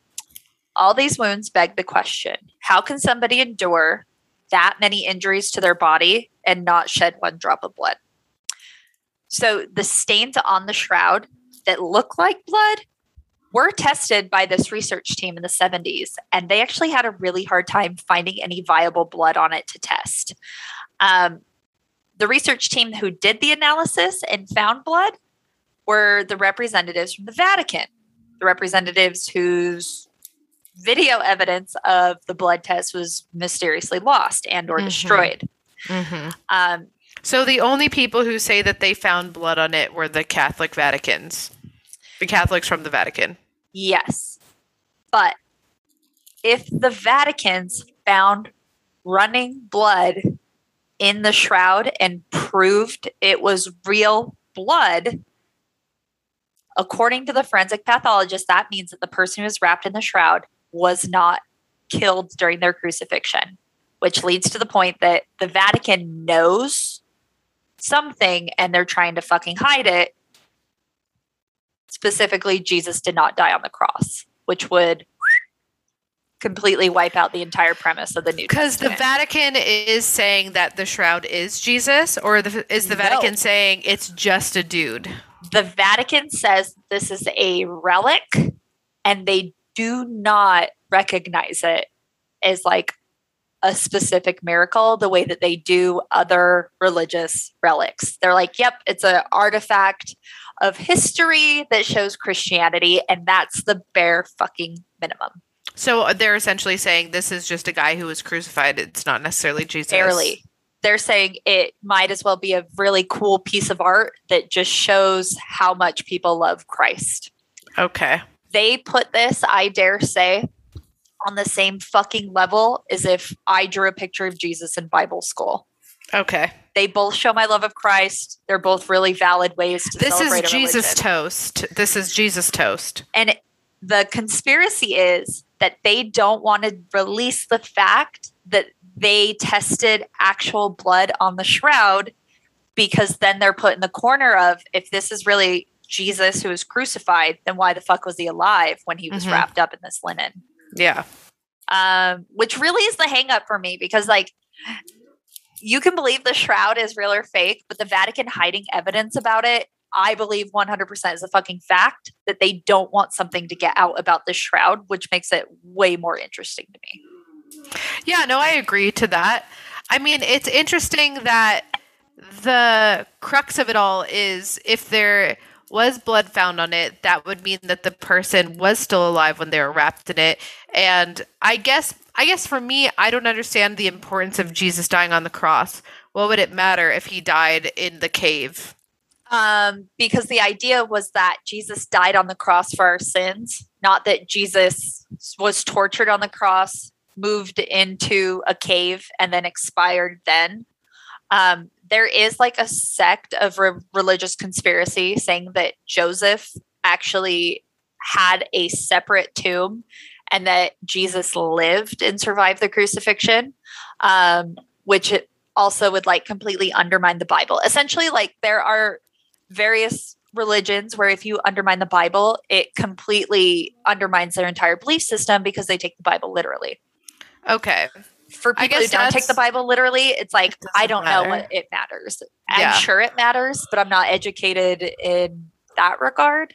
all these wounds beg the question how can somebody endure that many injuries to their body and not shed one drop of blood? So, the stains on the shroud that look like blood were tested by this research team in the 70s, and they actually had a really hard time finding any viable blood on it to test. Um, the research team who did the analysis and found blood were the representatives from the Vatican, the representatives whose video evidence of the blood test was mysteriously lost and or Mhm. destroyed. Hmm Um, So the only people who say that they found blood on it were the Catholic Vaticans, the Catholics from the Vatican. yes, but if the Vatican's found running blood in the shroud and proved it was real blood, according to the forensic pathologist, that means that the person who was wrapped in the shroud was not killed during their crucifixion, which leads to the point that the Vatican knows something and they're trying to fucking hide it. Specifically, Jesus did not die on the cross, which would completely wipe out the entire premise of the New Because the Vatican is saying that the shroud is Jesus, or the, is the No. Vatican saying it's just a dude? the Vatican says this is a relic and they do not recognize it as like a specific miracle the way that they do other religious relics. They're like, yep, it's an artifact of history that shows Christianity, and that's the bare fucking minimum. So uh, they're essentially saying this is just a guy who was crucified. It's not necessarily Jesus. Barely. They're saying it might as well be a really cool piece of art that just shows how much people love Christ. Okay. they put this, I dare say, on the same fucking level as if I drew a picture of Jesus in Bible school. Okay. They both show my love of Christ. They're both really valid ways to This is Jesus toast. This is Jesus toast. and the conspiracy is that they don't want to release the fact that they tested actual blood on the shroud because then they're put in the corner of if this is really Jesus who was crucified, then why the fuck was he alive when he was Mhm. wrapped up in this linen? Yeah. um, which really is the hang up for me because like you can believe the shroud is real or fake, but the Vatican hiding evidence about it, I believe 100% is a fucking fact that they don't want something to get out about the shroud, which makes it way more interesting to me. Yeah, no, I agree to that. I mean, it's interesting that the crux of it all is if there was blood found on it, that would mean that the person was still alive when they were wrapped in it. And I guess I guess for me, I don't understand the importance of Jesus dying on the cross. What would it matter if he died in the cave? Um, because the idea was that Jesus died on the cross for our sins, not that Jesus was tortured on the cross, moved into a cave, and then expired then. Um, there is like a sect of re- religious conspiracy saying that Joseph actually had a separate tomb and that Jesus lived and survived the crucifixion, um, which also would like completely undermine the Bible. Essentially, like there are various religions where if you undermine the Bible, it completely undermines their entire belief system because they take the Bible literally. Okay. For people who don't take the Bible literally, it's like doesn't I don't know what it matters. Yeah. I'm sure it matters, but I'm not educated in that regard.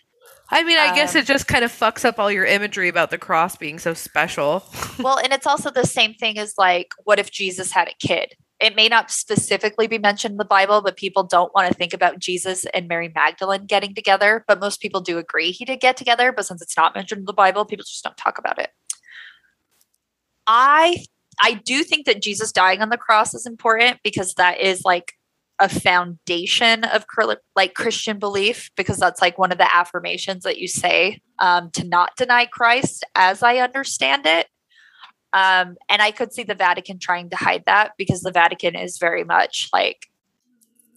I mean, I guess Um, it just kind of fucks up all your imagery about the cross being so special. well, and it's also the same thing as like, what if Jesus had a kid? it may not specifically be mentioned in the Bible, but people don't want to think about Jesus and Mary Magdalene getting together. But most people do agree he did get together. But since it's not mentioned in the Bible, people just don't talk about it. I I do think that Jesus dying on the cross is important because that is like a foundation of like Christian belief because that's like one of the affirmations that you say um, to not deny Christ, as I understand it. Um, and I could see the Vatican trying to hide that because the Vatican is very much like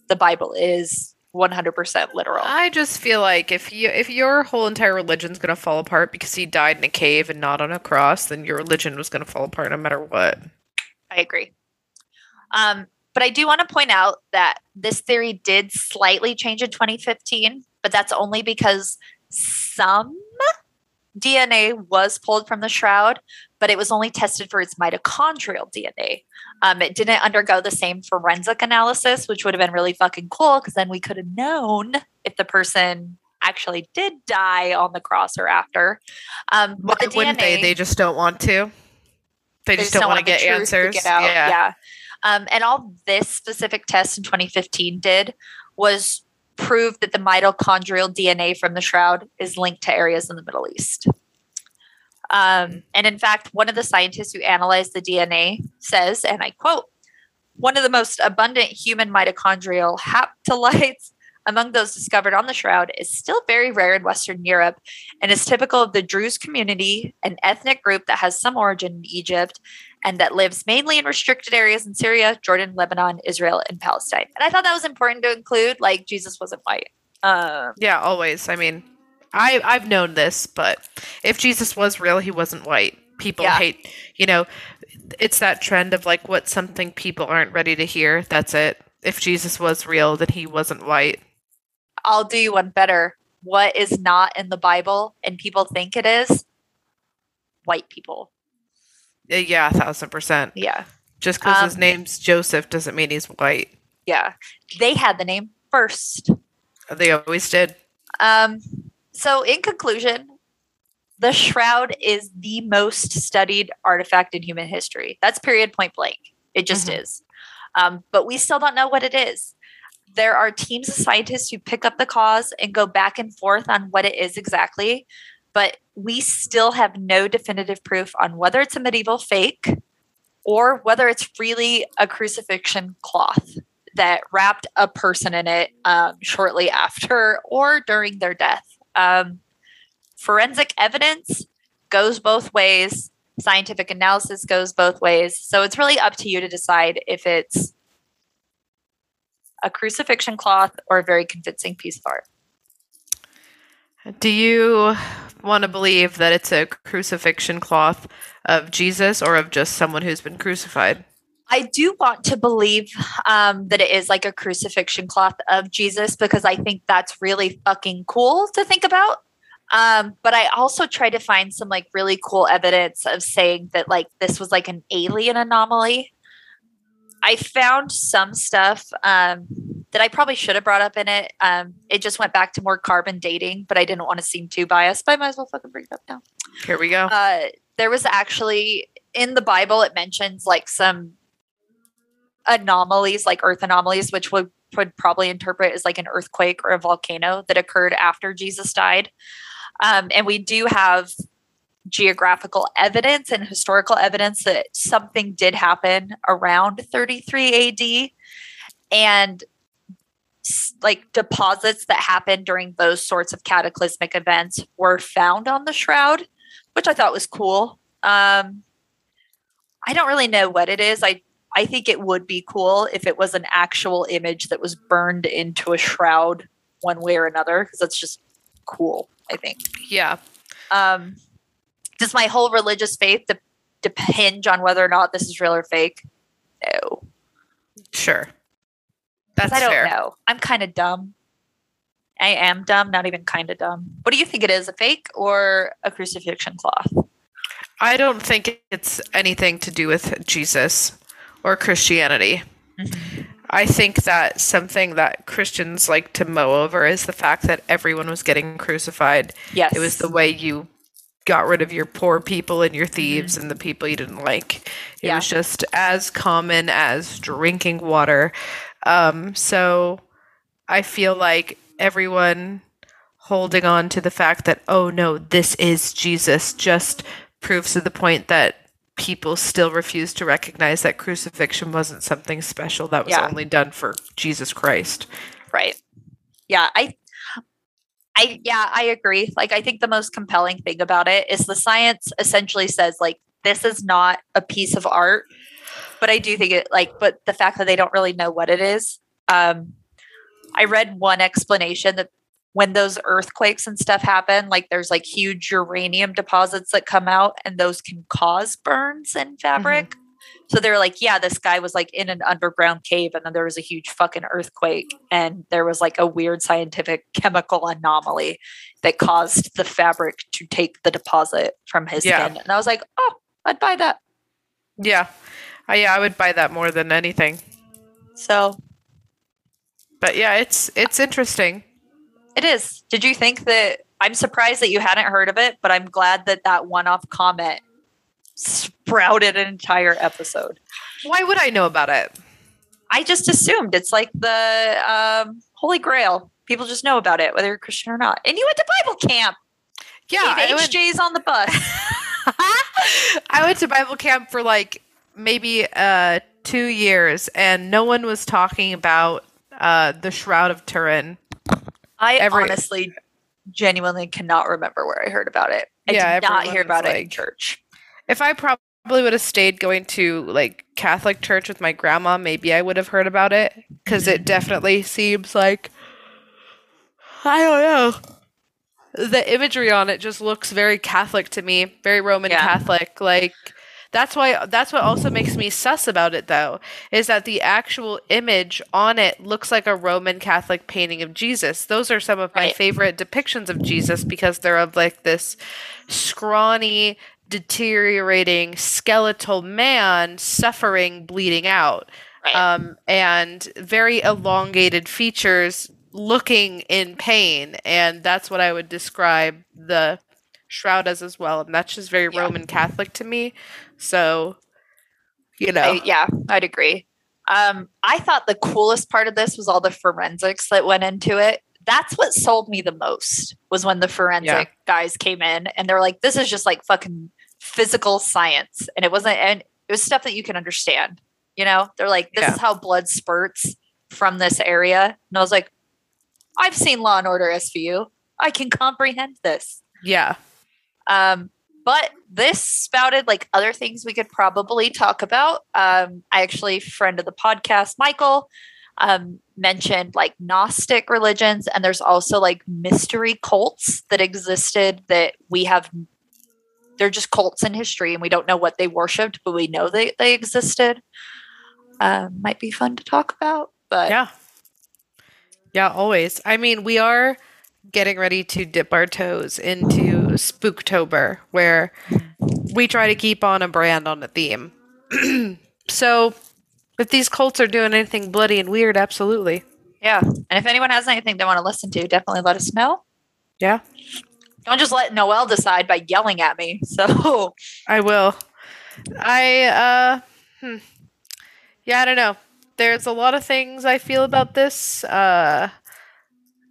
the Bible is 100% literal. I just feel like if you if your whole entire religion's going to fall apart because he died in a cave and not on a cross, then your religion was going to fall apart no matter what. I agree. Um, but I do want to point out that this theory did slightly change in 2015, but that's only because some DNA was pulled from the shroud, but it was only tested for its mitochondrial DNA. Um, it didn't undergo the same forensic analysis, which would have been really fucking cool because then we could have known if the person actually did die on the cross or after. Um, Why the wouldn't DNA, they? They just don't want to. They, they just, don't, don't, want to get answers. Get yeah. yeah. Um, and all this specific test in 2015 did was prove that the mitochondrial DNA from the shroud is linked to areas in the Middle East. Um, and in fact, one of the scientists who analyzed the DNA says, and I quote, one of the most abundant human mitochondrial haplotypes among those discovered on the shroud is still very rare in Western Europe and is typical of the Druze community, an ethnic group that has some origin in Egypt and that lives mainly in restricted areas in Syria, Jordan, Lebanon, Israel, and Palestine. And I thought that was important to include. Like Jesus wasn't white. Um, yeah, always. I mean, I I've known this, but if Jesus was real, he wasn't white. People yeah. hate, you know, it's that trend of like what something people aren't ready to hear. That's it. If Jesus was real, then he wasn't white. I'll do you one better. What is not in the Bible and people think it is? White people. Yeah, a thousand percent. Yeah. Just because um, his name's Joseph doesn't mean he's white. Yeah. They had the name first. They always did. Um, so, in conclusion, the shroud is the most studied artifact in human history. That's period point blank. It just mm-hmm. is. Um, but we still don't know what it is. There are teams of scientists who pick up the cause and go back and forth on what it is exactly but we still have no definitive proof on whether it's a medieval fake or whether it's really a crucifixion cloth that wrapped a person in it um, shortly after or during their death. Um, forensic evidence goes both ways, scientific analysis goes both ways. So it's really up to you to decide if it's a crucifixion cloth or a very convincing piece of art. Do you want to believe that it's a crucifixion cloth of Jesus or of just someone who's been crucified? I do want to believe um, that it is like a crucifixion cloth of Jesus because I think that's really fucking cool to think about. Um, but I also try to find some like really cool evidence of saying that like this was like an alien anomaly. I found some stuff. Um, that I probably should have brought up in it. Um, it just went back to more carbon dating, but I didn't want to seem too biased. But I might as well fucking bring it up now. Here we go. Uh, there was actually in the Bible, it mentions like some anomalies, like earth anomalies, which would would probably interpret as like an earthquake or a volcano that occurred after Jesus died. Um, and we do have geographical evidence and historical evidence that something did happen around 33 AD. And like deposits that happened during those sorts of cataclysmic events were found on the shroud, which I thought was cool. Um, I don't really know what it is. I I think it would be cool if it was an actual image that was burned into a shroud one way or another because that's just cool. I think. Yeah. Um, does my whole religious faith de- depend on whether or not this is real or fake? No. Sure. That's I don't fair. know. I'm kind of dumb. I am dumb, not even kind of dumb. What do you think it is? A fake or a crucifixion cloth? I don't think it's anything to do with Jesus or Christianity. Mm-hmm. I think that something that Christians like to mow over is the fact that everyone was getting crucified. Yes. It was the way you got rid of your poor people and your thieves and the people you didn't like. It Yeah. was just as common as drinking water. Um, so I feel like everyone holding on to the fact that, oh no, this is Jesus, just proves to the point that people still refuse to recognize that crucifixion wasn't something special that was Yeah. only done for Jesus Christ. Right. Yeah, I I yeah, I agree. Like I think the most compelling thing about it is the science essentially says like this is not a piece of art. But I do think it like but the fact that they don't really know what it is. Um I read one explanation that when those earthquakes and stuff happen, like there's like huge uranium deposits that come out and those can cause burns in fabric. So they're like, yeah, this guy was like in an underground cave and then there was a huge fucking earthquake and there was like a weird scientific chemical anomaly that caused the fabric to take the deposit from his Yeah. skin. And I was like, oh, I'd buy that. Yeah. I, yeah, I would buy that more than anything. So But yeah, it's it's interesting. it is. Did you think that? I'm surprised that you hadn't heard of it, but I'm glad that that one off comment sprouted an entire episode. Why would I know about it? I just assumed it's like the um, Holy Grail. People just know about it, whether you're Christian or not. And you went to Bible camp. Yeah, Yeah, I went, HJ's on the bus. I went to Bible camp for like maybe uh, two years, and no one was talking about uh, the Shroud of Turin. I Every- honestly, genuinely cannot remember where I heard about it. I Yeah, did not hear about was it in church. If I probably would have stayed going to like Catholic church with my grandma, maybe I would have heard about it because it definitely seems like I don't know. The imagery on it just looks very Catholic to me, very Roman Yeah. Catholic. Like that's why that's what also makes me sus about it though, is that the actual image on it looks like a Roman Catholic painting of Jesus. Those are some of my Right. favorite depictions of Jesus because they're of like this scrawny, deteriorating skeletal man suffering, bleeding out Right. um, and very elongated features looking in pain and that's what i would describe the shroud as as well and that's just very Yeah. roman catholic to me so you know I- yeah, I'd agree. Um, I thought the coolest part of this was all the forensics that went into it. That's what sold me the most was when the forensic Yeah. guys came in and they're like, "This is just like fucking physical science," and it wasn't, and it was stuff that you can understand. You know, they're like, "This Yeah. is how blood spurts from this area," and I was like, "I've seen Law and Order SVU. I can comprehend this." yeah Um, but this spouted like other things we could probably talk about. Um, I actually, friend of the podcast, Michael, um, mentioned like Gnostic religions, and there's also like mystery cults that existed that we have. They're just cults in history, and we don't know what they worshipped, but we know they they existed. Um, might be fun to talk about, but yeah yeah always i mean we are getting ready to dip our toes into spooktober where we try to keep on a brand on a theme so if these cults are doing anything bloody and weird absolutely yeah. And if anyone has anything they want to listen to, definitely let us know. yeah Don't just let Noel decide by yelling at me. So I will. I uh hmm. Yeah, I don't know. There's a lot of things I feel about this. Uh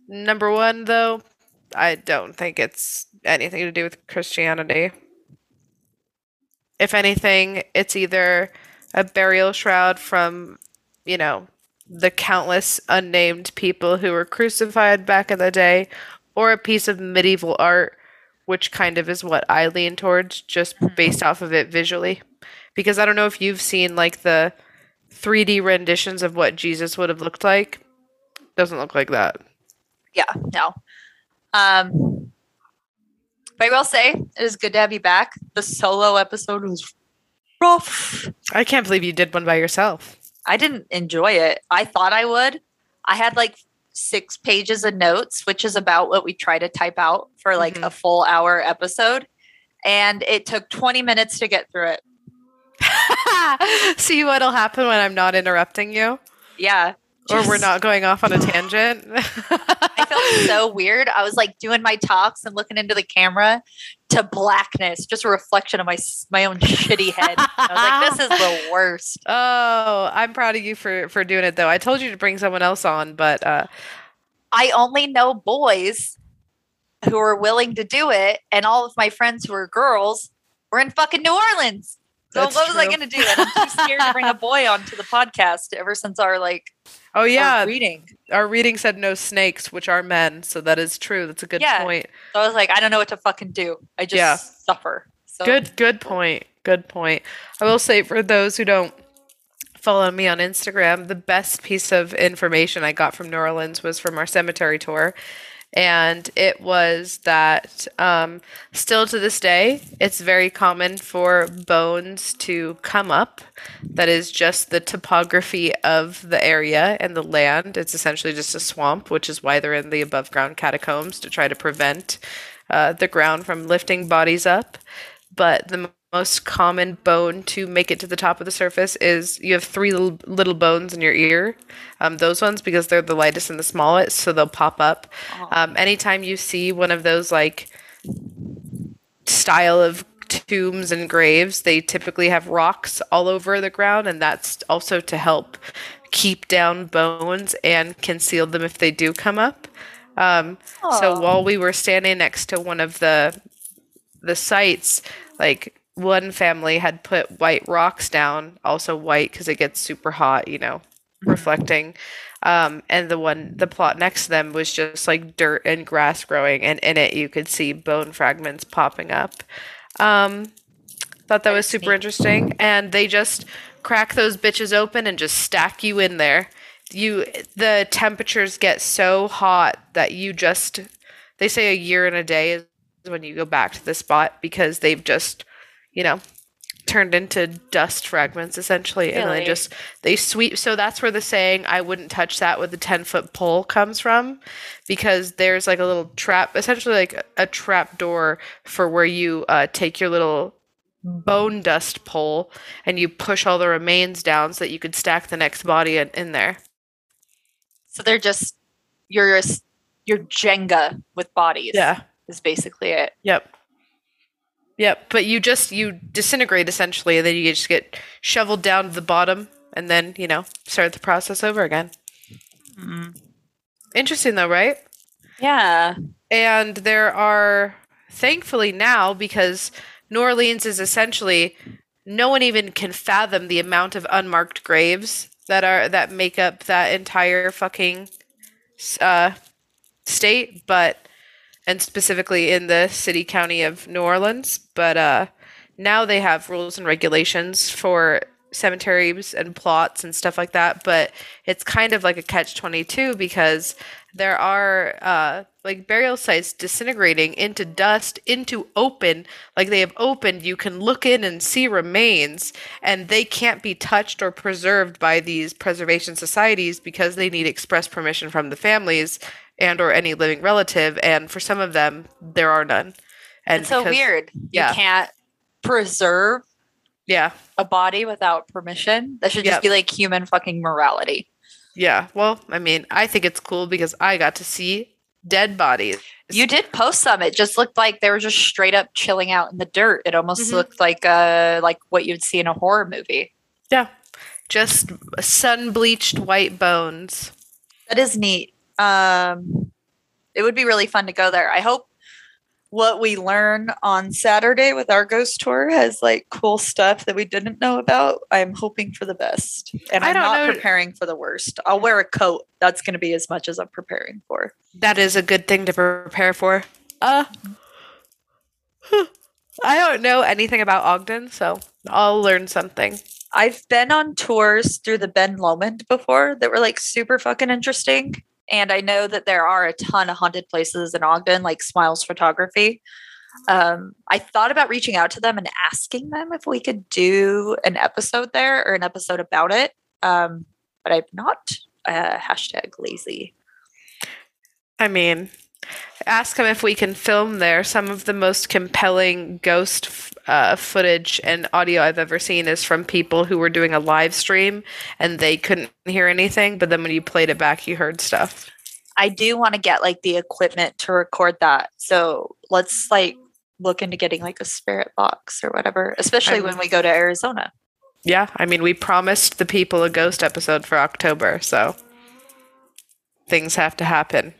number 1 though, I don't think it's anything to do with Christianity. If anything, it's either a burial shroud from, you know, the countless unnamed people who were crucified back in the day or a piece of medieval art which kind of is what I lean towards just hmm. based off of it visually. Because I don't know if you've seen like the 3D renditions of what Jesus would have looked like. Doesn't look like that. Yeah, no. Um, but I will say it is good to have you back. The solo episode was rough. I can't believe you did one by yourself. I didn't enjoy it. I thought I would. I had like six pages of notes, which is about what we try to type out for like Mhm. a full hour episode. And it took 20 minutes to get through it. See what'll happen when I'm not interrupting you? Yeah. Or we're not going off on a tangent? I felt so weird. I was like doing my talks and looking into the camera to blackness, just a reflection of my my own shitty head. I was like, this is the worst. Oh, I'm proud of you for for doing it though. I told you to bring someone else on, but uh I only know boys who are willing to do it, and all of my friends who are girls were in fucking New Orleans. So That's what was I going to do? And I'm too scared to bring a boy onto the podcast. Ever since our like oh our yeah, reading, our reading said no snakes, which are men, so that is true. That's a good Yeah. point. so I was like, I don't know what to fucking do. I just Yeah. suffer. So Good good point. Good point. I will say for those who don't follow me on Instagram, the best piece of information I got from New Orleans was from our cemetery tour. And it was that um, still to this day, it's very common for bones to come up. That is just the topography of the area and the land. It's essentially just a swamp, which is why they're in the above ground catacombs to try to prevent uh, the ground from lifting bodies up but the most common bone to make it to the top of the surface is you have three little, little bones in your ear. Um, those ones, because they're the lightest and the smallest, so they'll pop up. Um, anytime you see one of those like style of tombs and graves, they typically have rocks all over the ground, and that's also to help keep down bones and conceal them if they do come up. Um, so while we were standing next to one of the the sites, like one family had put white rocks down, also white because it gets super hot, you know, reflecting. Um, and the one, the plot next to them was just like dirt and grass growing, and in it you could see bone fragments popping up. Um, thought that was super interesting, and they just crack those bitches open and just stack you in there. You, the temperatures get so hot that you just, they say a year and a day is when you go back to the spot because they've just, you know, turned into dust fragments essentially, and Really? then just they sweep. So that's where the saying "I wouldn't touch that with a ten foot pole" comes from, because there's like a little trap, essentially like a, a trap door for where you uh, take your little bone dust pole and you push all the remains down so that you could stack the next body in, in there. So they're just you're you're Jenga with bodies. Yeah. is basically it. Yep. Yep. But you just you disintegrate essentially, and then you just get shoveled down to the bottom, and then you know start the process over again. Interesting though, right? Yeah. And there are thankfully now because New Orleans is essentially no one even can fathom the amount of unmarked graves that are that make up that entire fucking uh, state, but and specifically in the city county of New Orleans. But uh, now they have rules and regulations for cemeteries and plots and stuff like that. But it's kind of like a catch twenty two because there are uh, like burial sites disintegrating into dust, into open. Like they have opened, you can look in and see remains, and they can't be touched or preserved by these preservation societies because they need express permission from the families and or any living relative. And for some of them, there are none. And It's so weird. yeah. You can't preserve Yeah, a body without permission. That should just Yep. be like human fucking morality. yeah. Well, I mean, I think it's cool because I got to see dead bodies. You did post some. It just looked like they were just straight up chilling out in the dirt. It almost Mhm. looked like uh like what you'd see in a horror movie. Yeah, just sun bleached white bones. That is neat. Um it would be really fun to go there. I hope what we learn on Saturday with our ghost tour has like cool stuff that we didn't know about. I'm hoping for the best. And I'm not know- preparing for the worst. I'll wear a coat. That's going to be as much as I'm preparing for. That is a good thing to prepare for. Uh, I don't know anything about Ogden, so I'll learn something. I've been on tours through the Ben Lomond before that were like super fucking interesting. And I know that there are a ton of haunted places in Ogden, like Smiles Photography. Um, I thought about reaching out to them and asking them if we could do an episode there or an episode about it. Um, but I'm not uh, hashtag lazy. I mean, ask them if we can film there. Some of the most compelling ghost uh, footage and audio I've ever seen is from people who were doing a live stream and they couldn't hear anything, but then when you played it back, you heard stuff. I do want to get like the equipment to record that. So let's like look into getting like a spirit box or whatever, especially I'm- when we go to Arizona. Yeah, I mean, we promised the people a ghost episode for October, so things have to happen.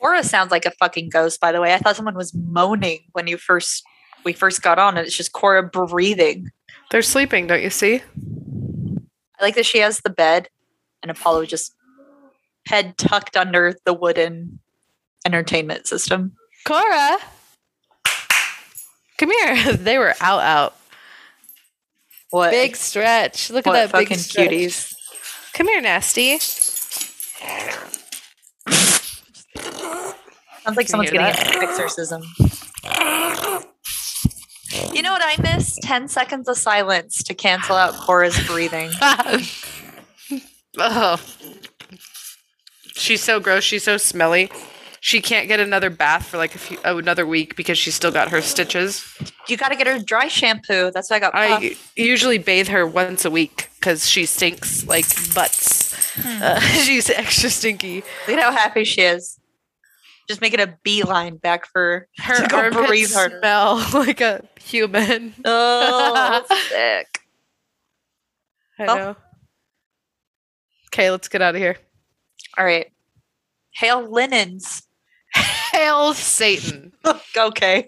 Cora sounds like a fucking ghost, by the way. I thought someone was moaning when you first we first got on, and it's just Cora breathing. They're sleeping, don't you see? I like that she has the bed and Apollo just head tucked under the wooden entertainment system. Cora, come here. they were out, out. What Big stretch. Look what at that big fucking stretch. cuties. Come here, nasty. Sounds like Can someone's getting an exorcism. You know what I miss? 10 seconds of silence to cancel out Cora's breathing. oh. She's so gross. She's so smelly. She can't get another bath for like a few, oh, another week because she's still got her stitches. You got to get her dry shampoo. That's why I got Puff. I usually bathe her once a week because she stinks like butts. Uh, she's extra stinky. Look at how happy she is. Just making a beeline back for Her to go breathe harder. smell like a human. Oh, sick. I Well- know. Okay, let's get out of here. All right. Hail linens. Hail Satan. okay.